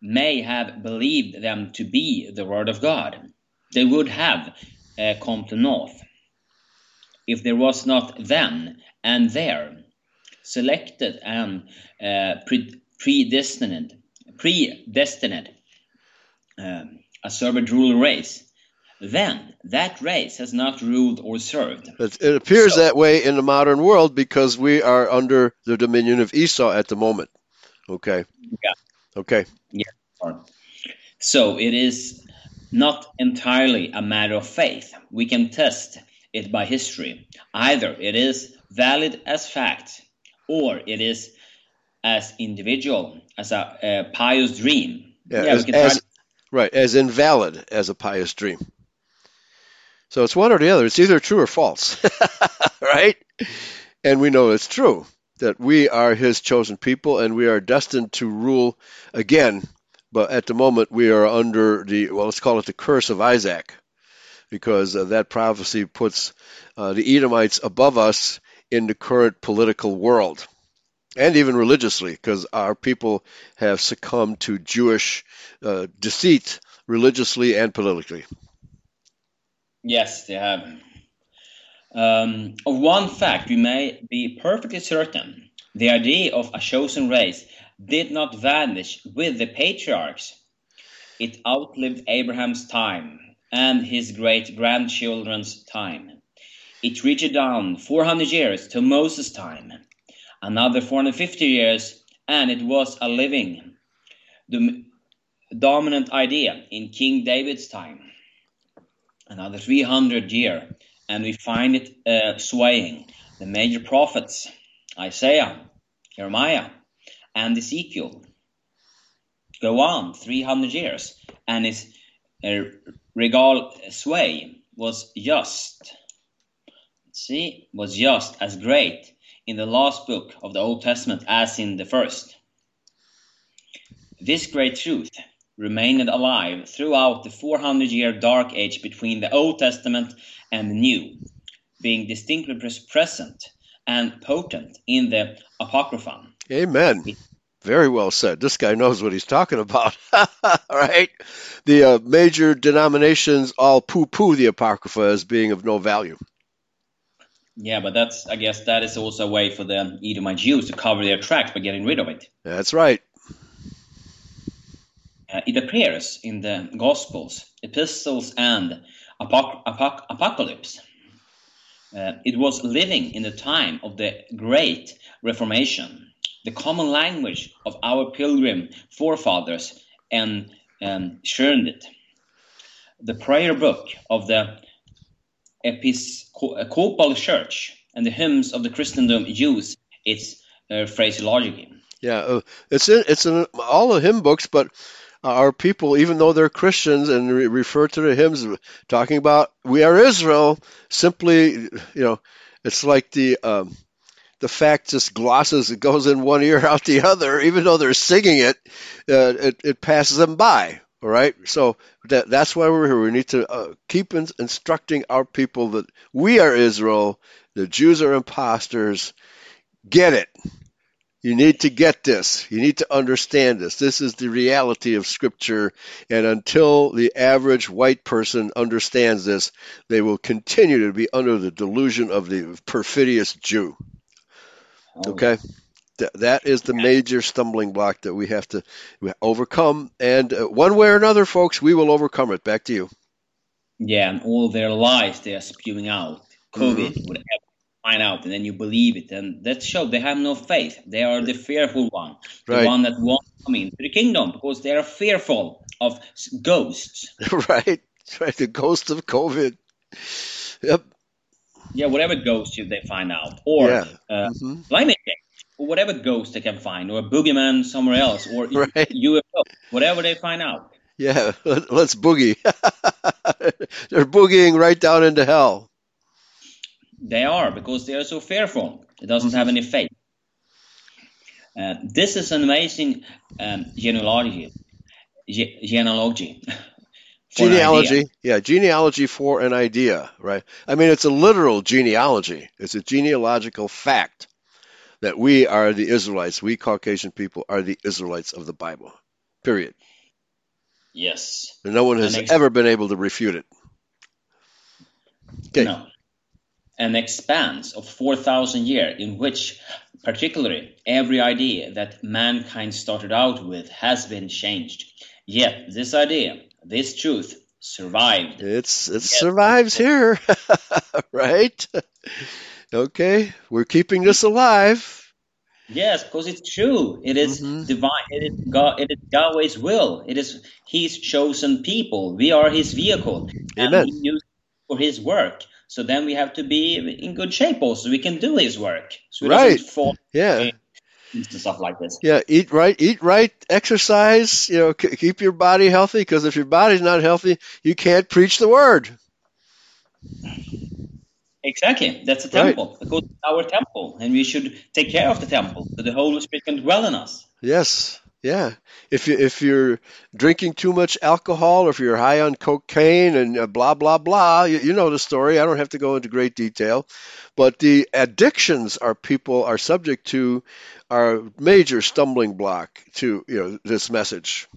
may have believed them to be the Word of God, they would have uh, come to naught. If there was not then and there selected and uh, pre- predestined, predestined um, a servant rule race, then that race has not ruled or served. It, it appears So- that way in the modern world because we are under the dominion of Esau at the moment. Okay. Yeah. Okay. Yeah. So it is not entirely a matter of faith. We can test it by history. Either it is valid as fact, or it is as individual, as a, a pious dream. Yeah, we as, can try as- right, as invalid as a pious dream. So it's one or the other. It's either true or false, [laughs] right? And we know it's true that we are His chosen people and we are destined to rule again. But at the moment, we are under the well, let's call it the curse of Isaac, because uh, that prophecy puts uh, the Edomites above us in the current political world, and even religiously, because our people have succumbed to Jewish uh, deceit religiously and politically. Yes, they have. Um, of one fact, we may be perfectly certain the idea of a chosen race did not vanish with the patriarchs. It outlived Abraham's time and his great grandchildren's time. It reached down 400 years to Moses' time, another 450 years, and it was a living, dom- dominant idea in King David's time another 300 year, and we find it uh, swaying the major prophets, Isaiah, Jeremiah, and Ezekiel. Go on 300 years, and its uh, regal sway was just, see, was just as great in the last book of the Old Testament as in the first. This great truth remained alive throughout the 400 year dark age between the Old Testament and the New, being distinctly present and potent in the Apocrypha. Amen. Very well said. This guy knows what he's talking about. [laughs] right? The uh, major denominations all poo poo the Apocrypha as being of no value. Yeah, but that's I guess that is also a way for the Edomite Jews to cover their tracks by getting rid of it. That's right. Uh, it appears in the Gospels, Epistles, and apoc- apoc- Apocalypse. Uh, it was living in the time of the Great Reformation, the common language of our pilgrim forefathers, and um, churned it. The prayer book of the Episcopal Church and the hymns of the Christendom use its uh, phraseology. Yeah, uh, it's in it's in all the hymn books, but our people, even though they're Christians and re- refer to the hymns talking about we are Israel, simply you know, it's like the um, the fact just glosses it goes in one ear [laughs] out the other, even though they're singing it, uh, it it passes them by. All right, so that that's why we're here. We need to uh, keep in, instructing our people that we are Israel, the Jews are imposters. Get it. You need to get this. You need to understand this. This is the reality of Scripture. And until the average white person understands this, they will continue to be under the delusion of the perfidious Jew. Okay? Th- that is the major stumbling block that we have to overcome. And uh, one way or another, folks, we will overcome it. Back to you. Yeah, and all their lies they are spewing out. COVID, whatever, find out, and then you believe it. And that shows they have no faith. They are the fearful one, the one that won't come into the kingdom because they are fearful of ghosts. [laughs] right? Right. The ghost of COVID. Yep. Yeah, whatever ghost they find out, or Yeah. uh, Mhm. climate change, or whatever ghost they can find, or a boogeyman somewhere else, or [laughs] Right. UFO, whatever they find out. Yeah, let- [laughs] let's boogie. They're boogieing right down into hell. They are because they are so fearful. It doesn't have any faith. Uh, this is an amazing um, genealogy. Ge- genealogy. [laughs] for an idea. Genealogy, yeah, genealogy for an idea, right? I mean, it's a literal genealogy. It's a genealogical fact that we are the Israelites. We Caucasian people are the Israelites of the Bible. Period. Yes. And no one has ever been able to refute it. Okay. No. An expanse of 4,000 years in which, particularly, every idea that mankind started out with has been changed. Yet, this idea, this truth, survived. It's it yes. survives here, [laughs] right? okay, we're keeping this alive. Yes, because it's true. It is mm-hmm. divine. It is God. It is Yahweh's will. It is His chosen people. We are His vehicle, Amen. and He used for His work. So then we have to be in good shape. Also, we can do His work. So right. yeah. And stuff like this. Yeah, eat right, eat right, exercise. You know, c- keep your body healthy. Because if your body's not healthy, you can't preach the word. Exactly. That's a temple. Right. Because it's our temple, and we should take care of the temple so the Holy Spirit can dwell in us. Yes. Yeah. If you if you're drinking too much alcohol, or if you're high on cocaine and uh, blah blah blah, you, you know the story. I don't have to go into great detail, but the addictions our people are subject to are major stumbling block to you know this message.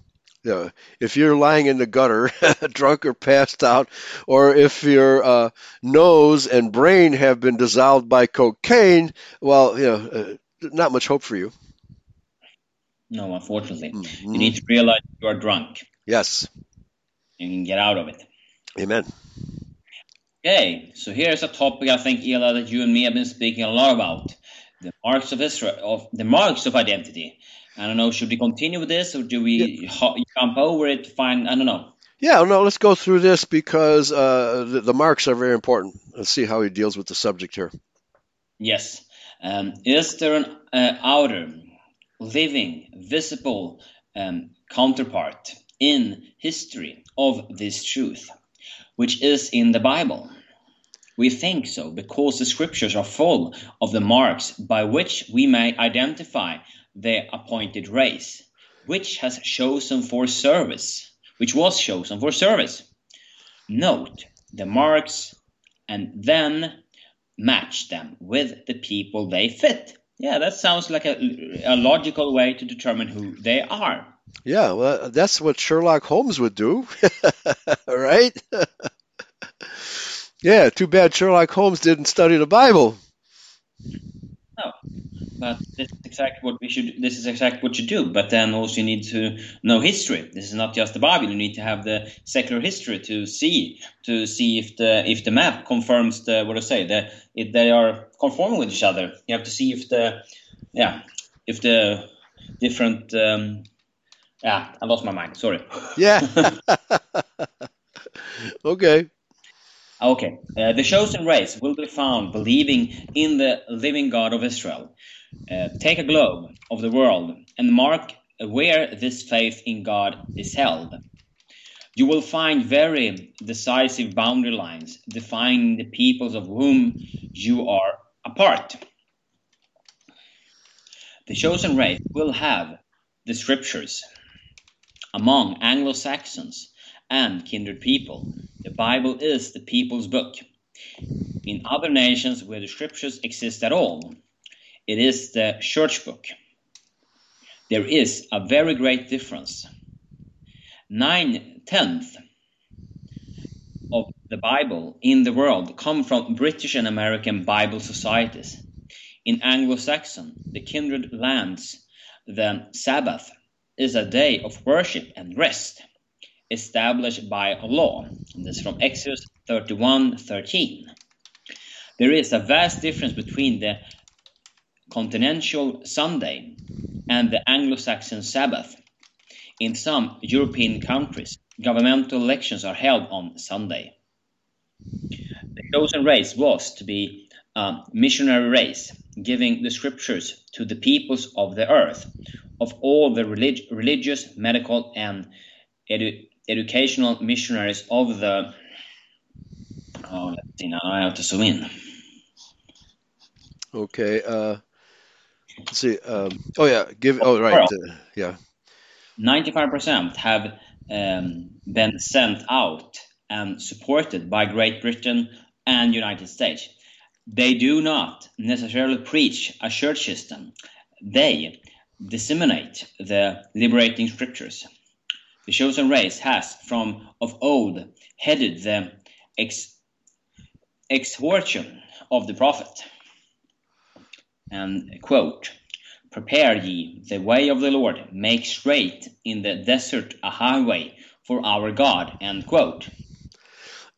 You know, if you're lying in the gutter, [laughs] drunk or passed out, or if your uh, nose and brain have been dissolved by cocaine, well, you know, uh, not much hope for you. No, unfortunately, mm-hmm. you need to realize you are drunk. Yes. You can get out of it. Amen. Okay, so here's a topic I think, Ela, that you and me have been speaking a lot about: the marks of Israel, of the marks of identity. I don't know. Should we continue with this, or do we yeah. jump over it? to Find I don't know. Yeah, no. Let's go through this because uh, the, the, marks are very important. Let's see how he deals with the subject here. Yes. Um, is there an uh, outer, living, visible um, counterpart in history of this truth, which is in the Bible? We think so because the scriptures are full of the marks by which we may identify the appointed race, which has chosen for service, which was chosen for service. Note the marks and then match them with the people they fit. Yeah, that sounds like a, a logical way to determine who they are. Yeah, well, that's what Sherlock Holmes would do, [laughs] right? [laughs] yeah, too bad Sherlock Holmes didn't study the Bible. No, but this is exactly what we should. This is exactly what you do. But then also you need to know history. This is not just the Bible. You need to have the secular history to see to see if the if the map confirms the what I say the if they are conforming with each other. You have to see if the yeah if the different um, yeah I lost my mind. Sorry. Yeah. [laughs] [laughs] okay. Okay, uh, the chosen race will be found believing in the living God of Israel. Uh, take a globe of the world and mark where this faith in God is held. You will find very decisive boundary lines defining the peoples of whom you are a part. The chosen race will have the scriptures. Among Anglo Saxons, and kindred people. The Bible is the people's book. In other nations where the scriptures exist at all, it is the church book. There is a very great difference. Nine tenths of the Bible in the world come from British and American Bible societies. In Anglo Saxon, the kindred lands, the Sabbath is a day of worship and rest established by law. This is from Exodus 31:13. There is a vast difference between the continental Sunday and the Anglo-Saxon Sabbath. In some European countries, governmental elections are held on Sunday. The chosen race was to be a missionary race, giving the scriptures to the peoples of the earth, of all the relig- religious, medical, and edu- educational missionaries of the oh, let's see now I have to zoom in. Okay. Uh, let's see. Um, oh yeah. Give. Oh right. Uh, yeah. Ninety-five percent have um, been sent out and supported by Great Britain and United States. They do not necessarily preach a church system. They disseminate the liberating scriptures. The chosen race has, from of old, headed the ex- exhortation of the prophet. And quote, Prepare ye the way of the Lord, make straight in the desert a highway for our God. End quote.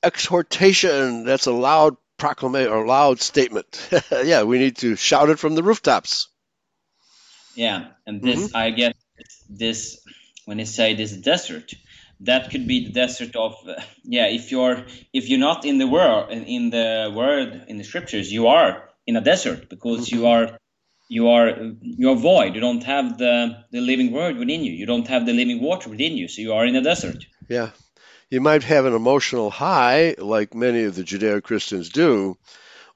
Exhortation. That's a loud proclamation or loud statement. [laughs] yeah, we need to shout it from the rooftops. Yeah, and this mm-hmm. I guess this when they say this desert, that could be the desert of uh, yeah. If you're if you're not in the world in the word in the scriptures, you are in a desert because you are you are you're void. You don't have the the living word within you. You don't have the living water within you. So you are in a desert. Yeah, you might have an emotional high like many of the Judeo Christians do,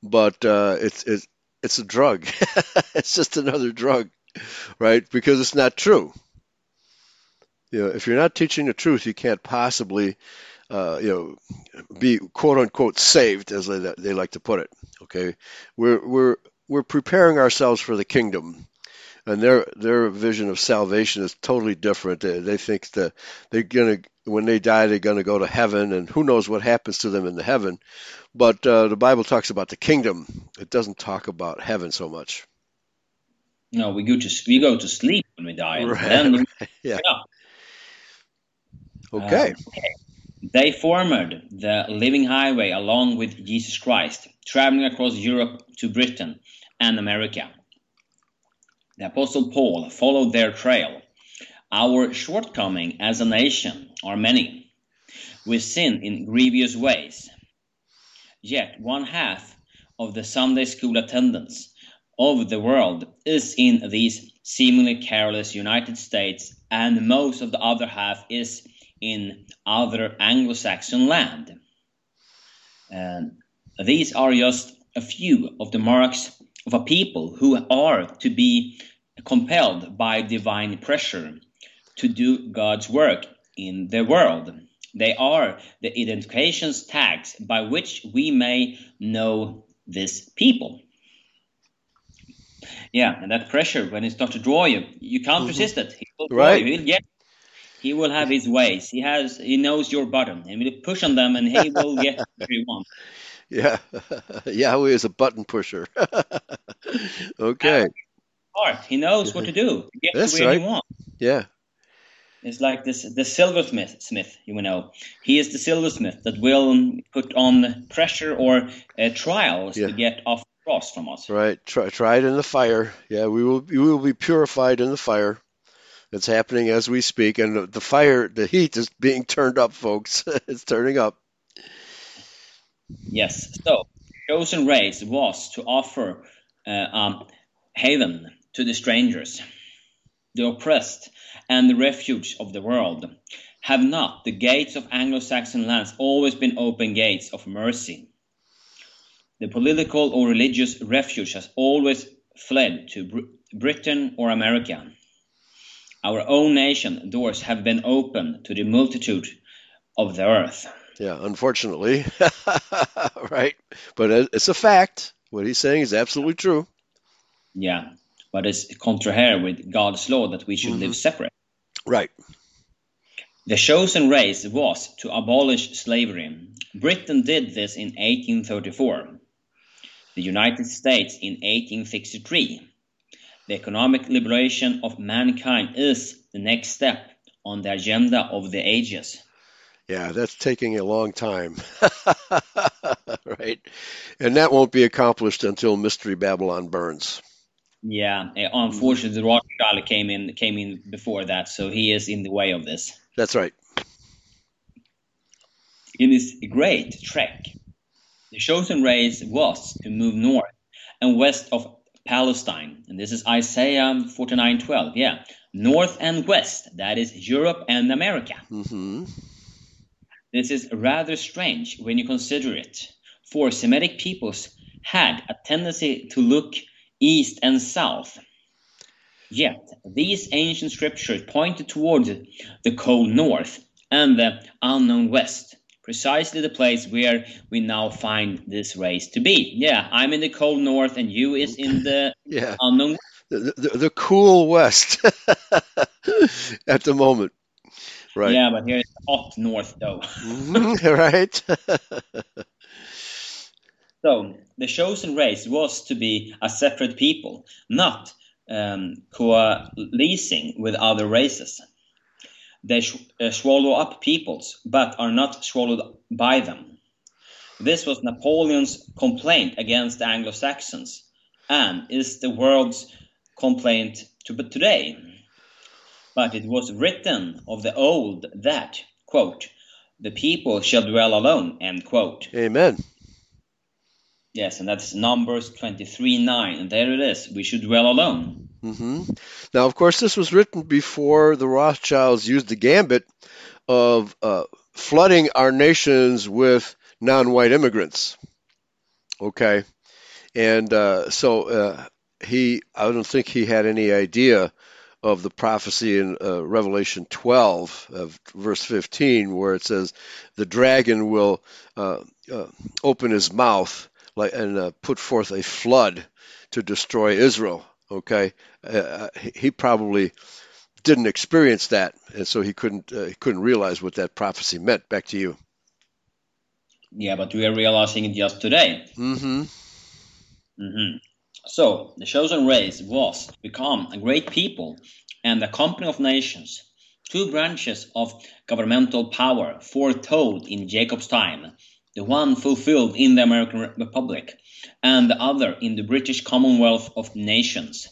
but uh, it's it's it's a drug. [laughs] it's just another drug, right? Because it's not true. You know, if you're not teaching the truth, you can't possibly, uh, you know, be quote unquote saved, as they, they like to put it. Okay, we're we're we're preparing ourselves for the kingdom, and their their vision of salvation is totally different. They, they think that they're gonna when they die they're gonna go to heaven, and who knows what happens to them in the heaven. But uh, the Bible talks about the kingdom. It doesn't talk about heaven so much. No, we go to we go to sleep when we die. Right. Then, [laughs] yeah. Okay. Okay. They formed the living highway along with Jesus Christ, traveling across Europe to Britain and America. The Apostle Paul followed their trail. Our shortcomings as a nation are many. We sin in grievous ways. Yet one half of the Sunday school attendance of the world is in these seemingly careless United States, and most of the other half is in other Anglo-Saxon land. And these are just a few of the marks of a people who are to be compelled by divine pressure to do God's work in the world. They are the identifications tags by which we may know this people. Yeah, and that pressure when it starts to draw you, you can't mm-hmm. resist it. He will right. You. He'll get he will have his ways. He has he knows your button, and will push on them, and he will get [laughs] what he wants. Yeah, [laughs] Yahweh is a button pusher. [laughs] okay. Heart. He knows what to do to get That's to where right. he wants. Yeah. It's like this the silversmith smith, you know. He is the silversmith that will put on pressure or uh, trials yeah. to get off the cross from us. Right. Try, it in the fire. Yeah, we will we will be purified in the fire. It's happening as we speak, and the fire, the heat is being turned up, folks. [laughs] it's turning up. Yes. So, chosen race was to offer uh, um, haven to the strangers, the oppressed, and the refuge of the world. Have not the gates of Anglo-Saxon lands always been open gates of mercy? The political or religious refuge has always fled to Br- Britain or America our own nation doors have been open to the multitude of the earth. Yeah, unfortunately, [laughs] right? But it's a fact. What he's saying is absolutely true. Yeah, but it's contrary with God's law that we should mm-hmm. live separate. Right. The chosen race was to abolish slavery. Britain did this in 1834. The United States in 1863. The economic liberation of mankind is the next step on the agenda of the ages. Yeah, that's taking a long time. [laughs] right? And that won't be accomplished until Mystery Babylon burns. Yeah, eh, unfortunately, Rothschild came in came in before that, so he is in the way of this. That's right. In this great trek, the chosen race was to move north and west of Palestine. And this is Isaiah 49:12. Yeah, north and west. That is Europe and America. Mm-hmm. This is rather strange when you consider it, for Semitic peoples had a tendency to look east and south. Yet these ancient scriptures pointed toward the cold north and the unknown west precisely the place where we now find this race to be. Yeah, I'm in the cold north, and you is in the [laughs] yeah. unknown. The, the, the cool west [laughs] at the moment. Right. Yeah, but here it's hot north, though. mm-hmm, [laughs] right. so the chosen race was to be a separate people, not um, coalescing with other races. They sh- uh, swallow up peoples, but are not swallowed by them. This was Napoleon's complaint against the Anglo-Saxons, and is the world's complaint to today. But it was written of the old that, quote, the people shall dwell alone, end quote. Amen. Yes, and that's Numbers 23 9. And there it is. We should dwell alone. Mm-hmm. Now, of course, this was written before the Rothschilds used the gambit of uh, flooding our nations with non white immigrants. Okay. And uh, so uh, he, I don't think he had any idea of the prophecy in uh, Revelation 12, of verse 15, where it says, "The dragon will uh, uh, open his mouth and put forth a flood to destroy Israel." Okay, uh, he probably didn't experience that, and so he couldn't uh, he couldn't realize what that prophecy meant. Back to you. Yeah, but we are realizing it just today. Mm-hmm. Mm-hmm. So the chosen race was become a great people and a company of nations, two branches of governmental power foretold in Jacob's time, the one fulfilled in the American Republic, and the other in the British Commonwealth of Nations.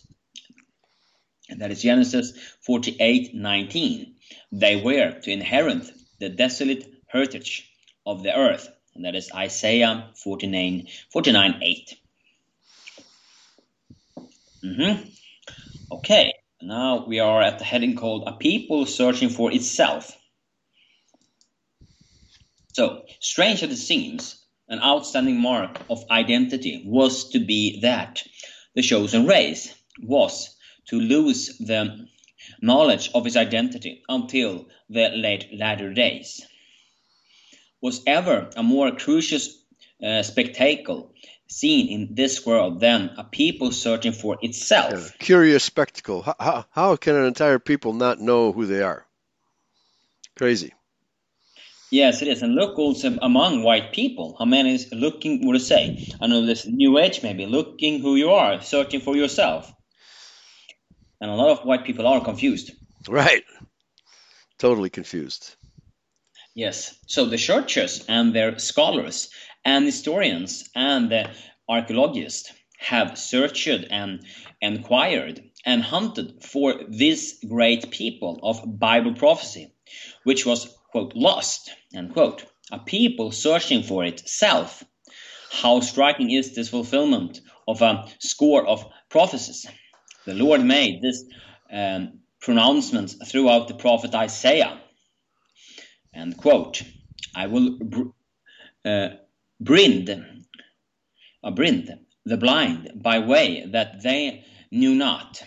And that is Genesis 48:19. They were to inherit the desolate heritage of the earth, and that is Isaiah 49, 49 8. Mm-hmm. Okay, now we are at the heading called A People Searching for Itself. So, strange as it seems, an outstanding mark of identity was to be that the chosen race was to lose the knowledge of its identity until the late latter days. Was ever a more crucial uh, spectacle seen in this world than a people searching for itself. Yeah, curious spectacle. How, how, how can an entire people not know who they are? Crazy. Yes, it is. And look also among white people, how many is looking, what to say? I know this new age maybe, looking who you are, searching for yourself. And a lot of white people are confused. Right. Totally confused. Yes. So the churches and their scholars and historians and the archaeologists have searched and inquired and hunted for this great people of Bible prophecy, which was, quote, lost, end quote, a people searching for itself. How striking is this fulfillment of a score of prophecies? The Lord made this um, pronouncement throughout the prophet Isaiah. And quote, I will uh, Brind, a brind, the blind, by way that they knew not.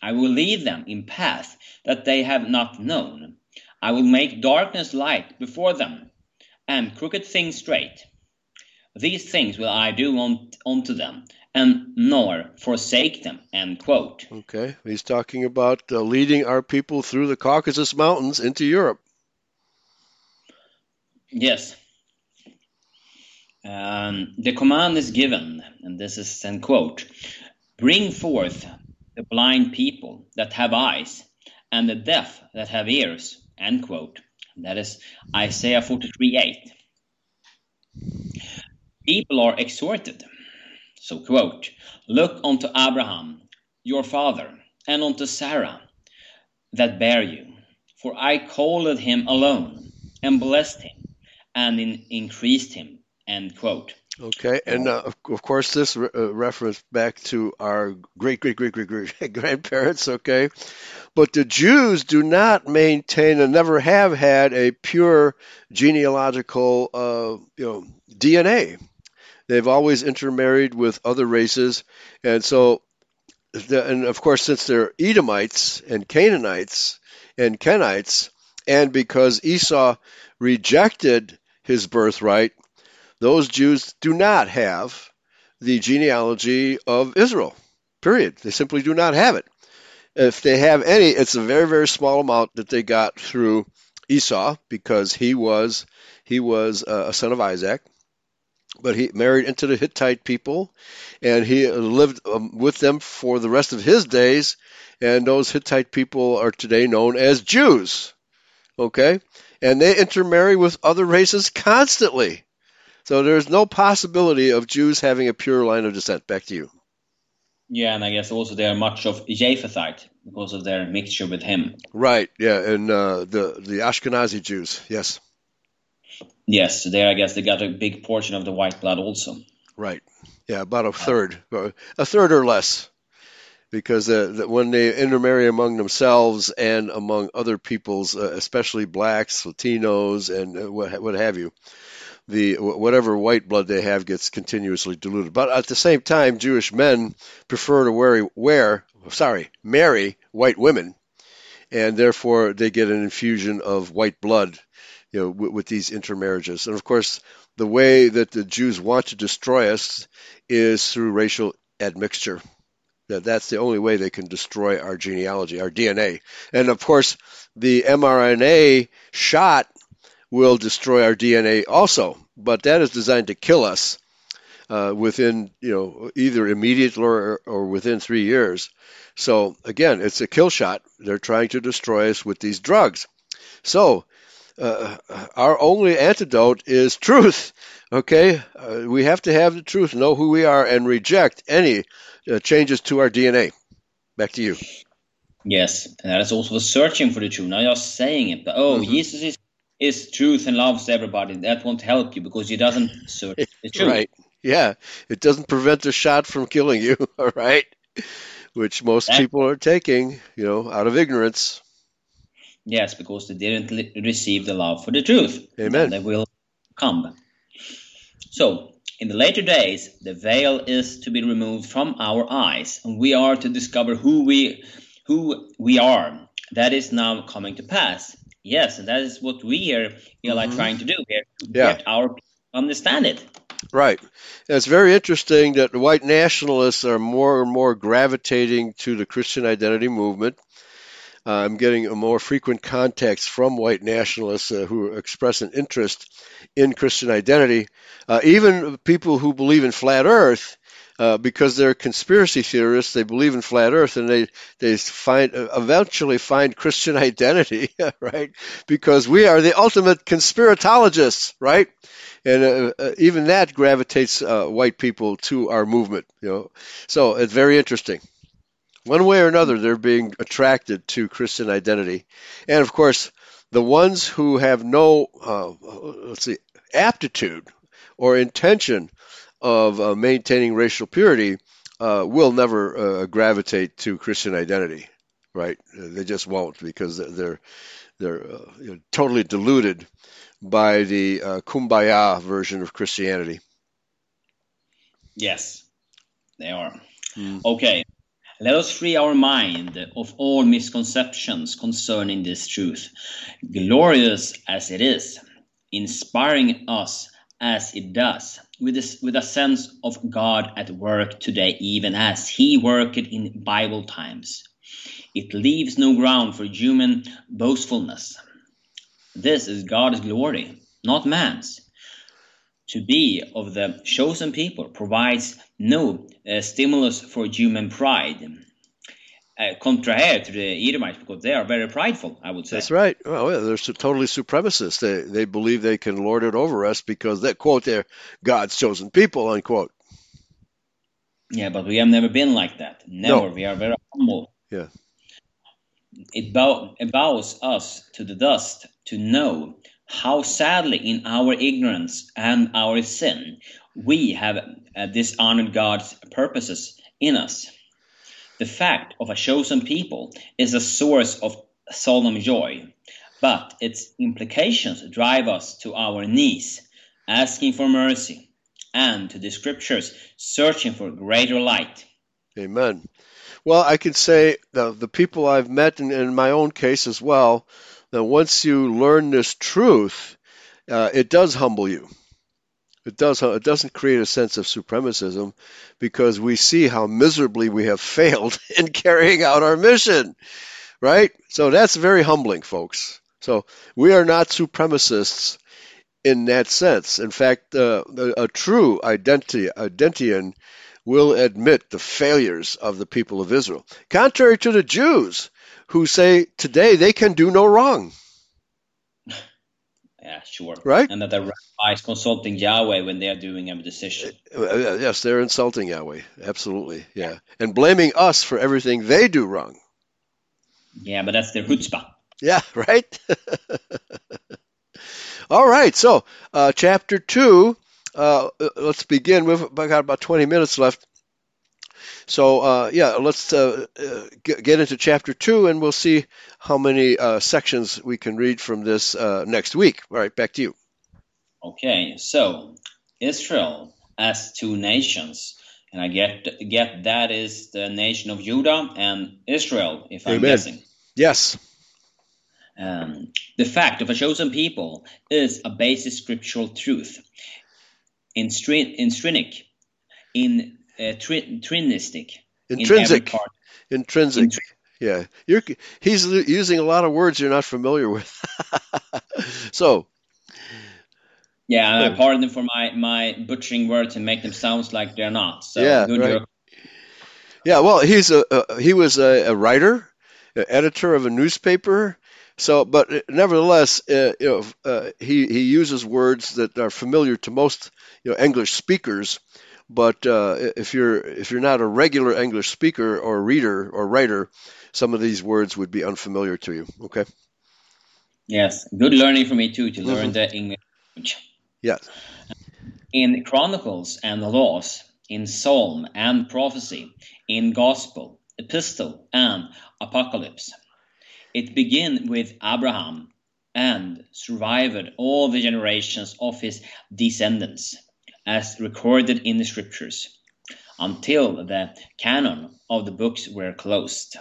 I will lead them in path that they have not known. I will make darkness light before them, and crooked things straight. These things will I do on, unto them, and nor forsake them. End quote. Okay, he's talking about uh, leading our people through the Caucasus Mountains into Europe. Yes. Um, the command is given, and this is end quote Bring forth the blind people that have eyes, and the deaf that have ears, end quote. That is Isaiah 43 8. People are exhorted. So, quote, Look unto Abraham, your father, and unto Sarah that bear you. For I called him alone, and blessed him, and in- increased him End quote. Okay, and uh, of course, this re- uh, reference back to our great, great, great, great, [laughs] great grandparents. Okay, but the Jews do not maintain and never have had a pure genealogical, uh, you know, DNA. They've always intermarried with other races, and so, the, and of course, since they're Edomites and Canaanites and Kenites, and because Esau rejected his birthright those Jews do not have the genealogy of Israel. Period. They simply do not have it. If they have any, it's a very very small amount that they got through Esau because he was he was a son of Isaac, but he married into the Hittite people, and he lived um, with them for the rest of his days. And those Hittite people are today known as Jews. Okay? And they intermarry with other races constantly. So there's no possibility of Jews having a pure line of descent. Back to you. Yeah, and I guess also they are much of Japhethite because of their mixture with him. Right. Yeah, and uh, the the Ashkenazi Jews. Yes. Yes, there I guess they got a big portion of the white blood also. Right. Yeah, about a third, a third or less, because uh, when they intermarry among themselves and among other peoples, uh, especially blacks, Latinos, and uh, what, what have you, the whatever white blood they have gets continuously diluted. But at the same time, Jewish men prefer to wear, wear sorry, marry white women, and therefore they get an infusion of white blood, you know, with, with these intermarriages. And of course, the way that the Jews want to destroy us is through racial admixture. That that's the only way they can destroy our genealogy, our DNA. And of course, the mRNA shot will destroy our DNA also, but that is designed to kill us uh, within, you know, either immediately or, or within three years. So again, it's a kill shot. They're trying to destroy us with these drugs. So uh, our only antidote is truth. [laughs] Okay, uh, we have to have the truth, know who we are, and reject any uh, changes to our DNA. Back to you. Yes, and that is also the searching for the truth, not just saying it. But, oh, mm-hmm. Jesus is, is truth and loves everybody. That won't help you because he doesn't search [laughs] the truth. right. Yeah, it doesn't prevent the shot from killing you. [laughs] All right, which most that, people are taking, you know, out of ignorance. Yes, because they didn't receive the love for the truth. Amen. They will come. So, in the later days, the veil is to be removed from our eyes, and we are to discover who we who we are. That is now coming to pass. Yes, and that is what we are Eli mm-hmm. trying to do here yeah. get our understand it. Right. it's very interesting that the white nationalists are more and more gravitating to the Christian identity movement. Uh, I'm getting a more frequent contacts from white nationalists uh, who express an interest in Christian identity. Uh, even people who believe in flat Earth, uh, because they're conspiracy theorists, they believe in flat Earth, and they they find uh, eventually find Christian [laughs] identity, [laughs] right? Because we are the ultimate conspiratologists, right? And uh, even that gravitates white people to our movement, you know. So it's very interesting one way or another, they're being attracted to Christian identity. And of course, the ones who have no, uh, let's see, aptitude or intention of uh, maintaining racial purity uh, will never uh, gravitate to Christian identity, right? They just won't because they're they're uh, you know, totally deluded by the uh, kumbaya version of Christianity. Yes, they are. Mm. Okay, let us free our mind of all misconceptions concerning this truth, glorious as it is, inspiring us as it does, with, this, with a sense of God at work today, even as He worked in Bible times. It leaves no ground for human boastfulness. This is God's glory, not man's. To be of the chosen people provides no uh, stimulus for human pride. Uh, to the Edomites, because they are very prideful, I would say. That's right. Well, they're totally supremacists. They they believe they can lord it over us because they quote they're God's chosen people unquote. Yeah, but we have never been like that. Never. No. We are very humble. Yeah. It, bow, bows us to the dust to know how sadly in our ignorance and our sin we have uh, dishonored God's purposes in us. The fact of a chosen people is a source of solemn joy, but its implications drive us to our knees, asking for mercy, and to the scriptures, searching for greater light. Amen. Well, I can say the, the people I've met, and in my own case as well, that once you learn this truth, uh, it does humble you. It does. It doesn't create a sense of supremacism because we see how miserably we have failed [laughs] in carrying out our mission, right? So that's very humbling, folks. So we are not supremacists in that sense. In fact, uh, a true identity, identian will admit the failures of the people of Israel, contrary to the Jews who say today they can do no wrong. Yeah, sure. Right? And that the rabbi is consulting Yahweh when they are doing a decision. Uh, uh, yes, they're insulting Yahweh. Absolutely. Yeah. And blaming us for everything they do wrong. Yeah, but that's their chutzpah. Yeah, [laughs] right? All right. So, uh, chapter 2, uh, let's begin. We've got about 20 minutes left. So, uh, yeah, let's uh, uh, get into chapter 2 and we'll see how many uh, sections we can read from this next week. All right, back to you. Okay, so Israel as two nations. And I get get that is the nation of Judah and Israel, if I'm guessing. Yes. Um, the fact of a chosen people is a basic scriptural truth. In, stri- in Strinic, in uh, tri- trinistic, intrinsic, in intrinsic. Intri- yeah, you're, he's using a lot of words you're not familiar with. [laughs] so, yeah, I pardon for my my butchering words and make them sound like they're not. So yeah, right. Yeah, well, he's a, a he was a, a writer, an editor of a newspaper. So, but nevertheless, uh, you know, uh, he he uses words that are familiar to most you know English speakers. But uh, if you're if you're not a regular English speaker or reader or writer, some of these words would be unfamiliar to you. Okay. Yes, good learning for me too to learn mm-hmm. the English. Yes. In Chronicles and the Laws, in Psalm and Prophecy, in Gospel, Epistle, and Apocalypse it began with Abraham and survived all the generations of his descendants, as recorded in the scriptures, until the canon of the books were closed.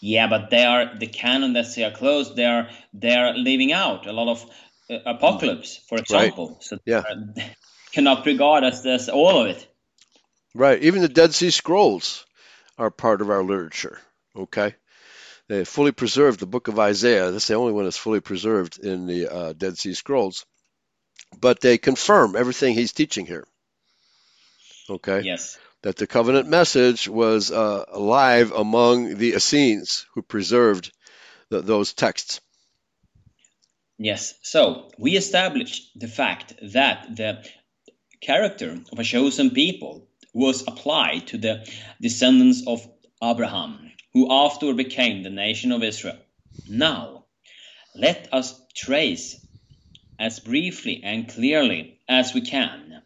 Yeah, but they are the canon that they are closed. They are they are leaving out a lot of uh, apocalypse, for example. Right. So yeah. [laughs] cannot regard as, as all of it. Right. Even the Dead Sea Scrolls are part of our literature. Okay. They fully preserved the book of Isaiah. That's the only one that's fully preserved in the uh, Dead Sea Scrolls. But they confirm everything he's teaching here. Okay? Yes. That the covenant message was uh, alive among the Essenes who preserved the, those texts. Yes. So we established the fact that the character of a chosen people was applied to the descendants of Abraham who afterward became the nation of Israel. Now, let us trace as briefly and clearly as we can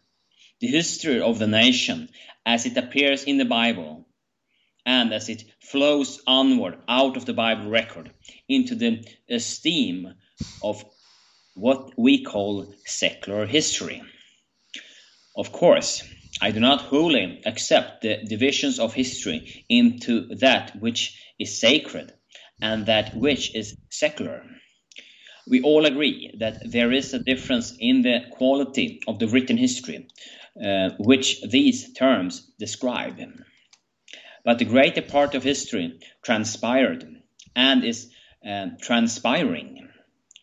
the history of the nation as it appears in the Bible and as it flows onward out of the Bible record into the esteem of what we call secular history. Of course, I do not wholly accept the divisions of history into that which is sacred and that which is secular. We all agree that there is a difference in the quality of the written history, uh, which these terms describe. But the greater part of history transpired and is uh, transpiring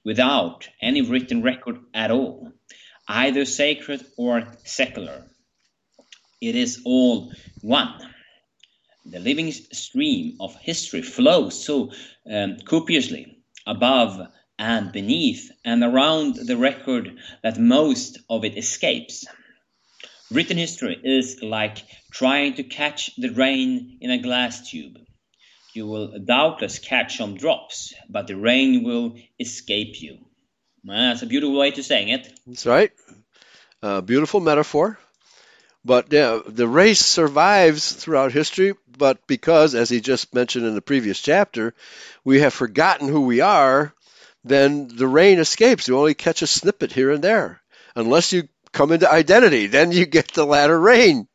without any written record at all, either sacred or secular it is all one. The living stream of history flows so um, copiously above and beneath and around the record that most of it escapes. Written history is like trying to catch the rain in a glass tube. You will doubtless catch some drops, but the rain will escape you. That's a beautiful way to saying it. That's right. Beautiful metaphor. But yeah, the race survives throughout history, but because, as he just mentioned in the previous chapter, we have forgotten who we are, then the rain escapes. You only catch a snippet here and there. Unless you come into identity, then you get the latter rain.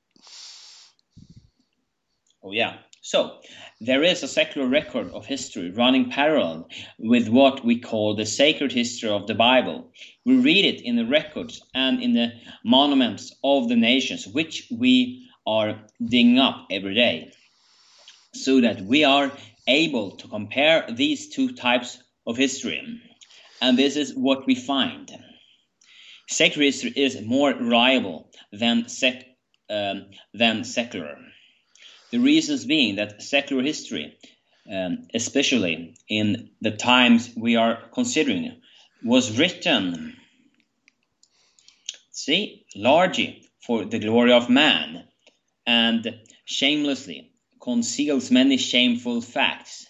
Oh, yeah. So, there is a secular record of history running parallel with what we call the sacred history of the Bible. We read it in the records and in the monuments of the nations, which we are digging up every day, so that we are able to compare these two types of history. And this is what we find. Sacred history is more reliable than, sec, um, than secular. The reasons being that secular history, um, especially in the times we are considering, was written, see, largely for the glory of man, and shamelessly conceals many shameful facts,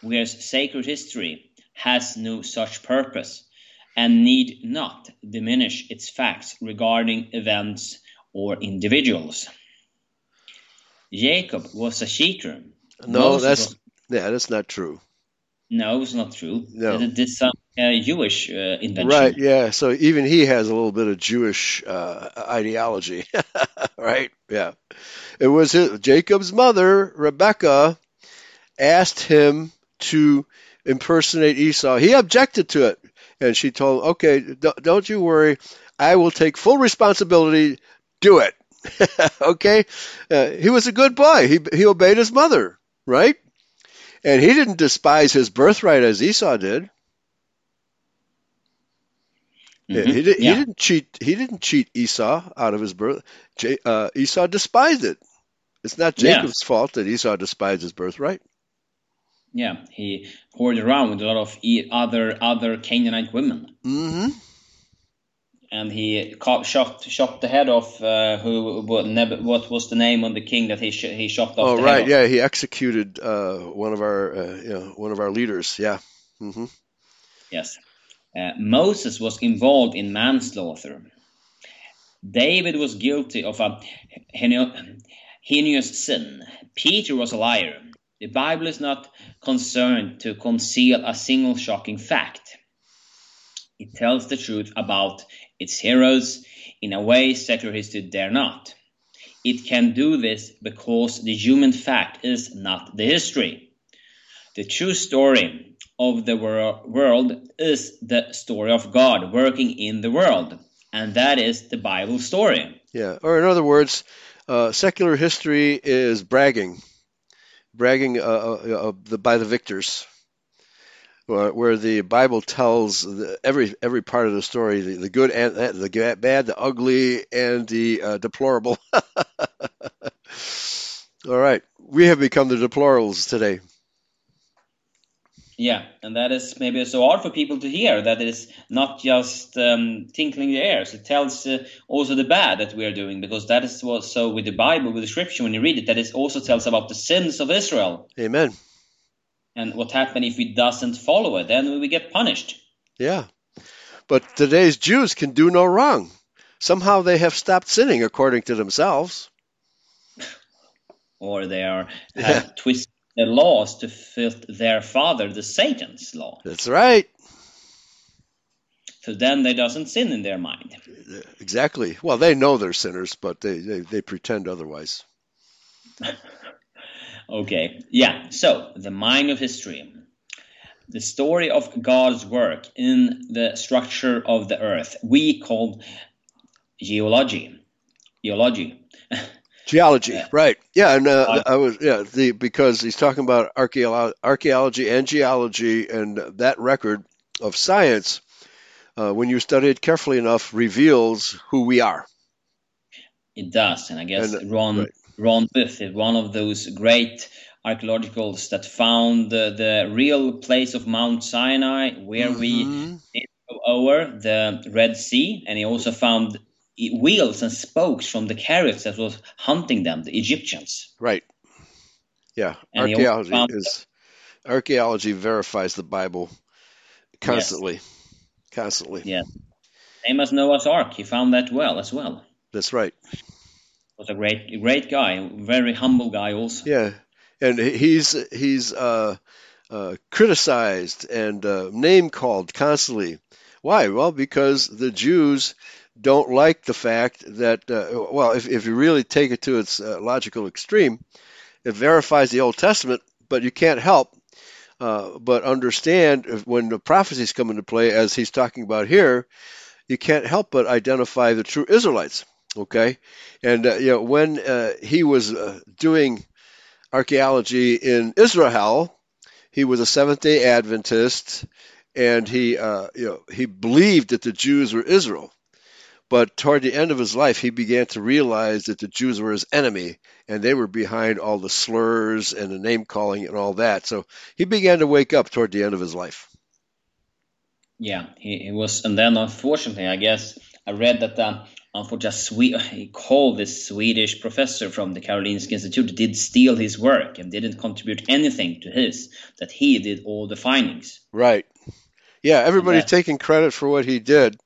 whereas sacred history has no such purpose and need not diminish its facts regarding events or individuals. Jacob was a cheater. No, Moses that's was, yeah, that's not true. No, it's not true. No, this some uh, Jewish uh, invention. Right. Yeah. So even he has a little bit of Jewish uh, ideology. [laughs] right. Yeah. It was his, Jacob's mother, Rebecca, asked him to impersonate Esau. He objected to it, and she told, "Okay, don't you worry. I will take full responsibility. Do it." [laughs] okay. Uh, he was a good boy. He he obeyed his mother. Right. And he didn't despise his birthright as Esau did. Mm-hmm. He, did, yeah. he didn't cheat. He didn't cheat Esau out of his birth. Uh, Esau despised it. It's not Jacob's yeah. fault that Esau despised his birthright. Yeah, he poured around with a lot of other other Canaanite women. Mm-hmm. And he caught, shot shot the head off. Uh, who what, what was the name of the king that he sh- he shot off? Oh right, yeah, he executed uh, one of our uh, you know, one of our leaders. Yeah. Mm-hmm. Yes. Uh, Moses was involved in manslaughter. David was guilty of a heinous sin. Peter was a liar. The Bible is not concerned to conceal a single shocking fact. It tells the truth about its heroes in a way secular history dare not. It can do this because the human fact is not the history. The true story of the wor- world is the story of God working in the world, and that is the Bible story. Yeah, or in other words, uh, secular history is bragging, bragging uh, uh, uh the, by the victors, where the Bible tells the, every every part of the story, the, the good and the bad, the ugly, and the uh, deplorable. [laughs] All right, we have become the deplorables today. Yeah, and that is maybe so hard for people to hear that it is not just um, tinkling the ears. It tells uh, also the bad that we are doing because that is what so with the Bible, with the Scripture, when you read it, that it also tells about the sins of Israel. Amen. And what happens if we doesn't follow it? Then we get punished. Yeah, but today's Jews can do no wrong. Somehow they have stopped sinning according to themselves. or they are [laughs] yeah. twisted the laws to fit their father, the Satan's law. That's right. So then they doesn't sin in their mind. Exactly. Well, they know they're sinners, but they, they, they pretend otherwise. [laughs] okay. Yeah. So the mind of history. The story of God's work in the structure of the earth we call geology. Geology. [laughs] Geology, right? Yeah, and uh, I was yeah the because he's talking about archaeology, archaeology and geology, and that record of science, uh, when you study it carefully enough, reveals who we are. It does, and I guess and, Ron right. Ron Biff is one of those great archaeologists that found the, the real place of Mount Sinai, where mm-hmm. we over the Red Sea, and he also found wheels and spokes from the chariots that was hunting them, the Egyptians. Right. Yeah. And archaeology is archaeology verifies the Bible constantly. Yes. Constantly. Yeah. Same as Noah's Ark. He found that well as well. That's right. Was a great, great guy, very humble guy also. Yeah, and he's he's uh, uh, criticized and uh, name called constantly. Why? Well, because the Jews don't like the fact that, uh, well, if, if you really take it to its uh, logical extreme, it verifies the Old Testament, but you can't help uh, but understand when the prophecies come into play, as he's talking about here, you can't help but identify the true Israelites. Okay, and uh, you know when uh, he was uh, doing archaeology in Israel, he was a Seventh Day Adventist, and he you know he believed that the Jews were Israel. But toward the end of his life, he began to realize that the Jews were his enemy and they were behind all the slurs and the name calling and all that. So he began to wake up toward the end of his life. Yeah, he, he was, and then unfortunately, I guess I read that uh, unfortunately he called this Swedish professor from the Karolinska Institute did steal his work and didn't contribute anything to his. That he did all the findings. Right. Yeah, everybody's taking credit for what he did,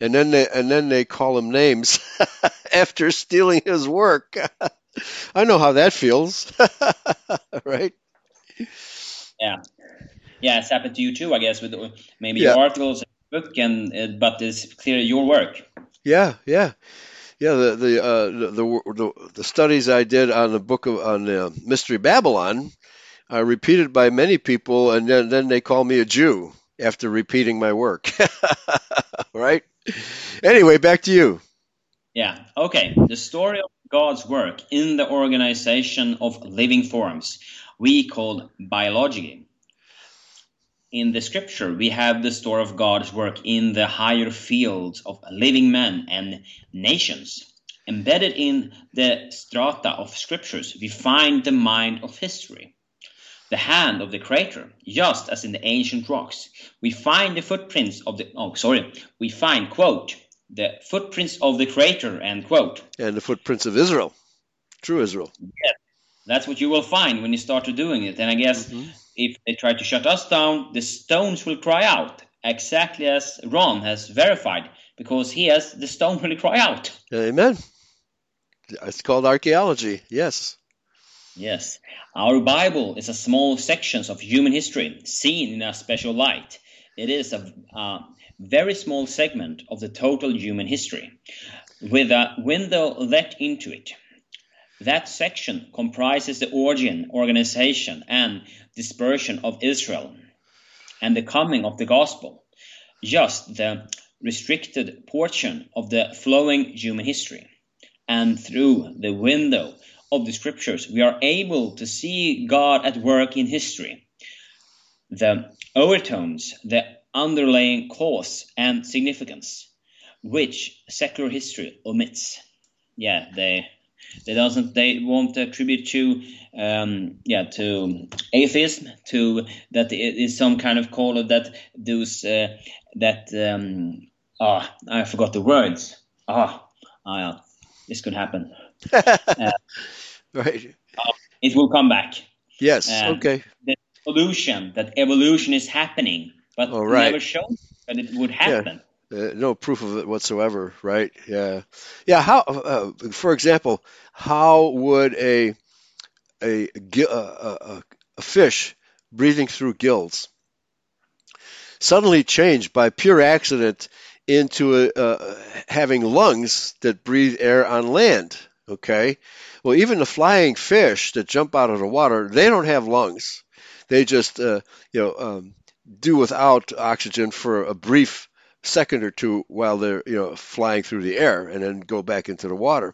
and then they and then they call him names [laughs] after stealing his work. [laughs] I know how that feels, [laughs] right? Yeah, yeah, it's happened to you too, I guess, with maybe yeah. your articles, and book, and uh, but it's clearly your work. Yeah, yeah, yeah. The the, uh, the, the the studies I did on the book of on the Mystery Babylon are repeated by many people, and then then they call me a Jew after repeating my work. right? Anyway, back to you. Yeah. Okay. The story of God's work in the organization of living forms we call biology. In the scripture, we have the story of God's work in the higher fields of living men and nations. Embedded in the strata of scriptures, we find the mind of history the hand of the creator, just as in the ancient rocks. We find the footprints of the oh sorry, we find quote the footprints of the creator end quote. And the footprints of Israel, true Israel. Yes, that's what you will find when you start doing it. And I guess mm-hmm. if they try to shut us down, the stones will cry out, exactly as Ron has verified, because he has the stone will cry out. Amen. It's called archaeology. Yes. Yes. Our Bible is a small section of human history seen in a special light. It is a, a very small segment of the total human history with a window let into it. That section comprises the origin, organization, and dispersion of Israel and the coming of the gospel, just the restricted portion of the flowing human history. And through the window of the scriptures, we are able to see God at work in history. The overtones, the underlying cause and significance, which secular history omits. Yeah, they they doesn't they won't attribute to um, yeah to atheism to that it is some kind of call that those uh, that um, ah I forgot the words ah ah this could happen uh, [laughs] right. Uh, it will come back. Yes. Uh, okay. The evolution that evolution is happening, but oh, right. never shown that it would happen. Yeah. Uh, no proof of it whatsoever, right? Yeah, yeah. How, uh, for example, how would a a, a, a, a fish breathing through gills suddenly change by pure accident into a, uh, having lungs that breathe air on land? Okay, well, even the flying fish that jump out of the water, they don't have lungs. They just, uh, you know, um, do without oxygen for a brief second or two while they're, you know, flying through the air, and then go back into the water.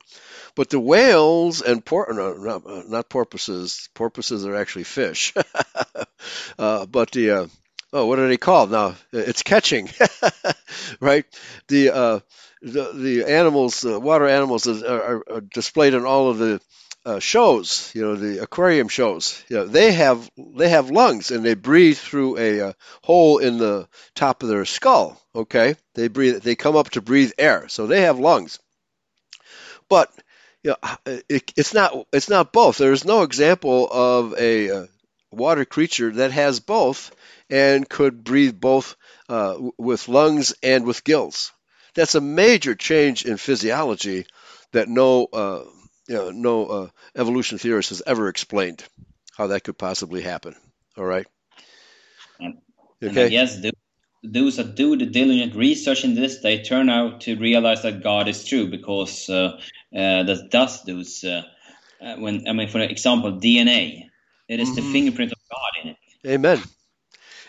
But the whales and por- no, not, not porpoises. Porpoises are actually fish. [laughs] uh, but the uh, oh, what are they called now? It's catching, [laughs] right? The uh, the, animals, the water animals, are, are, displayed in all of the uh, shows. You know, the aquarium shows. You know, they have they have lungs and they breathe through a, uh, hole in the top of their skull. Okay, they breathe. They come up to breathe air, so they have lungs. But you know, it, it's not it's not both. There is no example of a, a uh, water creature that has both and could breathe both uh, with lungs and with gills. That's a major change in physiology that no, uh, you know, no uh, evolution theorist has ever explained how that could possibly happen. All right. And, okay. yes, those that do the diligent research in this, they turn out to realize that God is true because uh, uh, that does those. Uh, uh, when I mean, for example, DNA, it is mm-hmm. the fingerprint of God in it. Amen.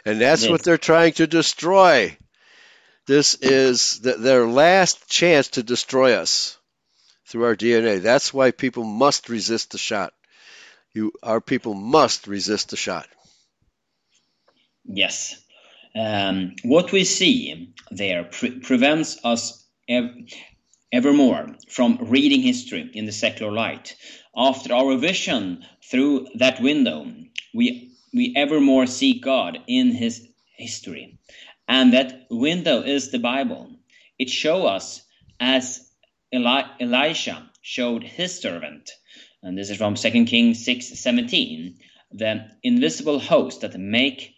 And that's what they're trying to destroy. This is the, their last chance to destroy us through our DNA. That's why people must resist the shot. You, our people must resist the shot. Yes. Um, what we see there pre- prevents us ev- evermore from reading history in the secular light. After our vision through that window, we we evermore see God in His history And that window is the Bible. It shows us as Eli- Elisha showed his servant, and this is from 2 Kings 6 17, the invisible host that make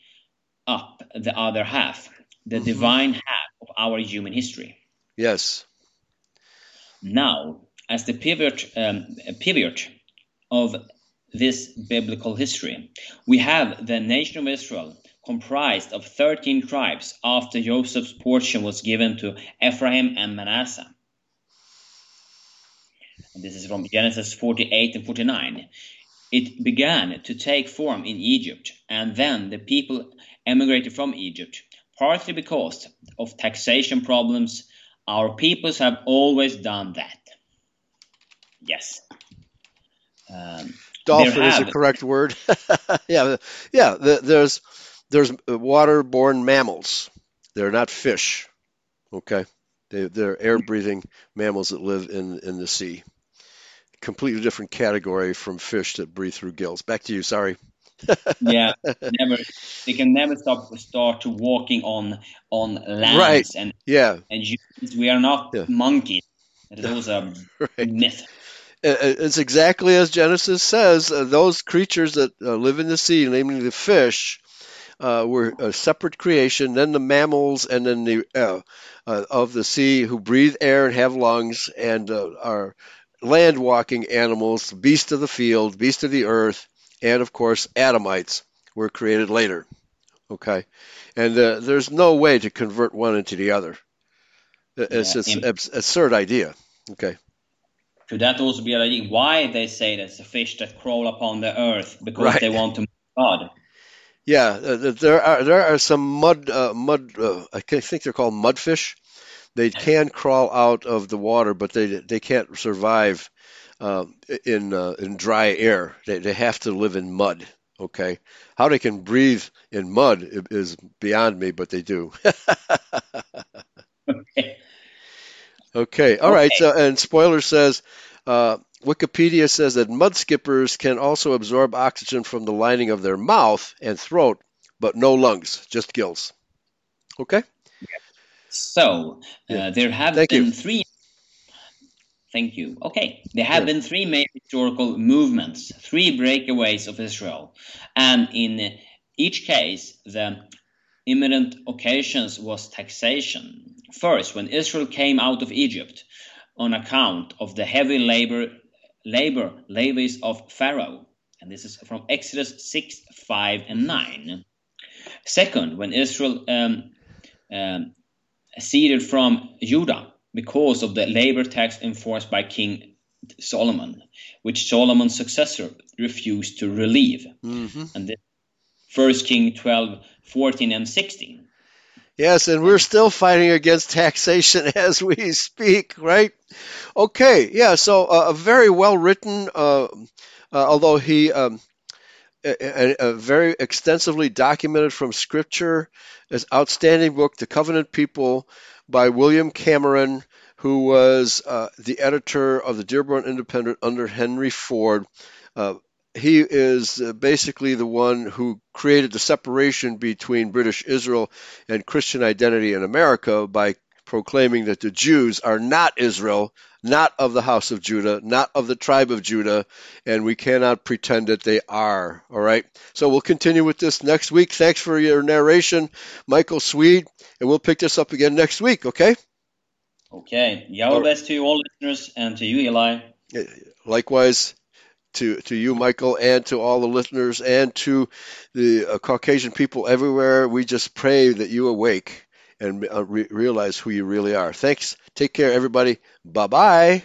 up the other half, the mm-hmm. divine half of our human history. Yes. Now, as the pivot, um, pivot of this biblical history, we have the nation of Israel comprised of 13 tribes after Joseph's portion was given to Ephraim and Manasseh. And this is from Genesis 48 and 49. It began to take form in Egypt, and then the people emigrated from Egypt, partly because of taxation problems. Our peoples have always done that. Yes. Um, Dolphin is the correct word. [laughs] yeah, yeah. The, there's there's waterborne mammals. They're not fish. Okay, they, they're air-breathing mammals that live in in the sea. Completely different category from fish that breathe through gills. Back to you. Sorry. [laughs] yeah, never. They can never stop start walking on on land. Right. And yeah. And we are not yeah. monkeys. Those are [laughs] right. myth. It's exactly as Genesis says. Uh, those creatures that uh, live in the sea, namely the fish, uh, were a separate creation. Then the mammals, and then the uh, uh, of the sea who breathe air and have lungs, and uh, are land-walking animals, beasts of the field, beasts of the earth, and of course Adamites were created later. Okay, and uh, there's no way to convert one into the other. It's yeah, an absurd idea. Okay. Could that also be idea why they say there's the fish that crawl upon the earth because right. they want to God? Yeah, uh, there are there are some mud uh, mud. Uh, I think they're called mudfish. They can crawl out of the water, but they they can't survive um, in uh, in dry air. They they have to live in mud. Okay, how they can breathe in mud is beyond me, but they do. [laughs] okay. Okay. All okay. right. So, and spoiler says uh, Wikipedia says that mud skippers can also absorb oxygen from the lining of their mouth and throat, but no lungs, just gills. Okay? So, uh, there have Thank been you. three. Thank you. Okay. There have been three main historical movements, three breakaways of Israel. And in each case, the imminent occasions was taxation. First, when Israel came out of Egypt, on account of the heavy labor labor levies of Pharaoh. And this is from Exodus 6, 5, and 9. Second, when Israel um, um, ceded from Judah because of the labor tax enforced by King Solomon, which Solomon's successor refused to relieve. Mm-hmm. And this, First King 12, 14, and 16. Yes, and we're still fighting against taxation [laughs] as we speak, right? Okay, yeah, so uh, a very well written, uh, uh, although he um, a, a, very extensively documented from scripture, this outstanding book, The Covenant People, by William Cameron, who was uh, the editor of the Dearborn Independent under Henry Ford. Uh, he is uh, basically the one who created the separation between British Israel and Christian identity in America by proclaiming that the Jews are not Israel, not of the house of Judah, not of the tribe of Judah, and we cannot pretend that they are. All right. So we'll continue with this next week. Thanks for your narration, Michael Swede, and we'll pick this up again next week. Okay. Okay. Yahweh bless to you all listeners and to you, Eli. Likewise to, to you, Michael, and to all the listeners, and to the uh, Caucasian people everywhere. We just pray that you awake and uh, re- realize who you really are. Thanks. Take care, everybody. Bye bye.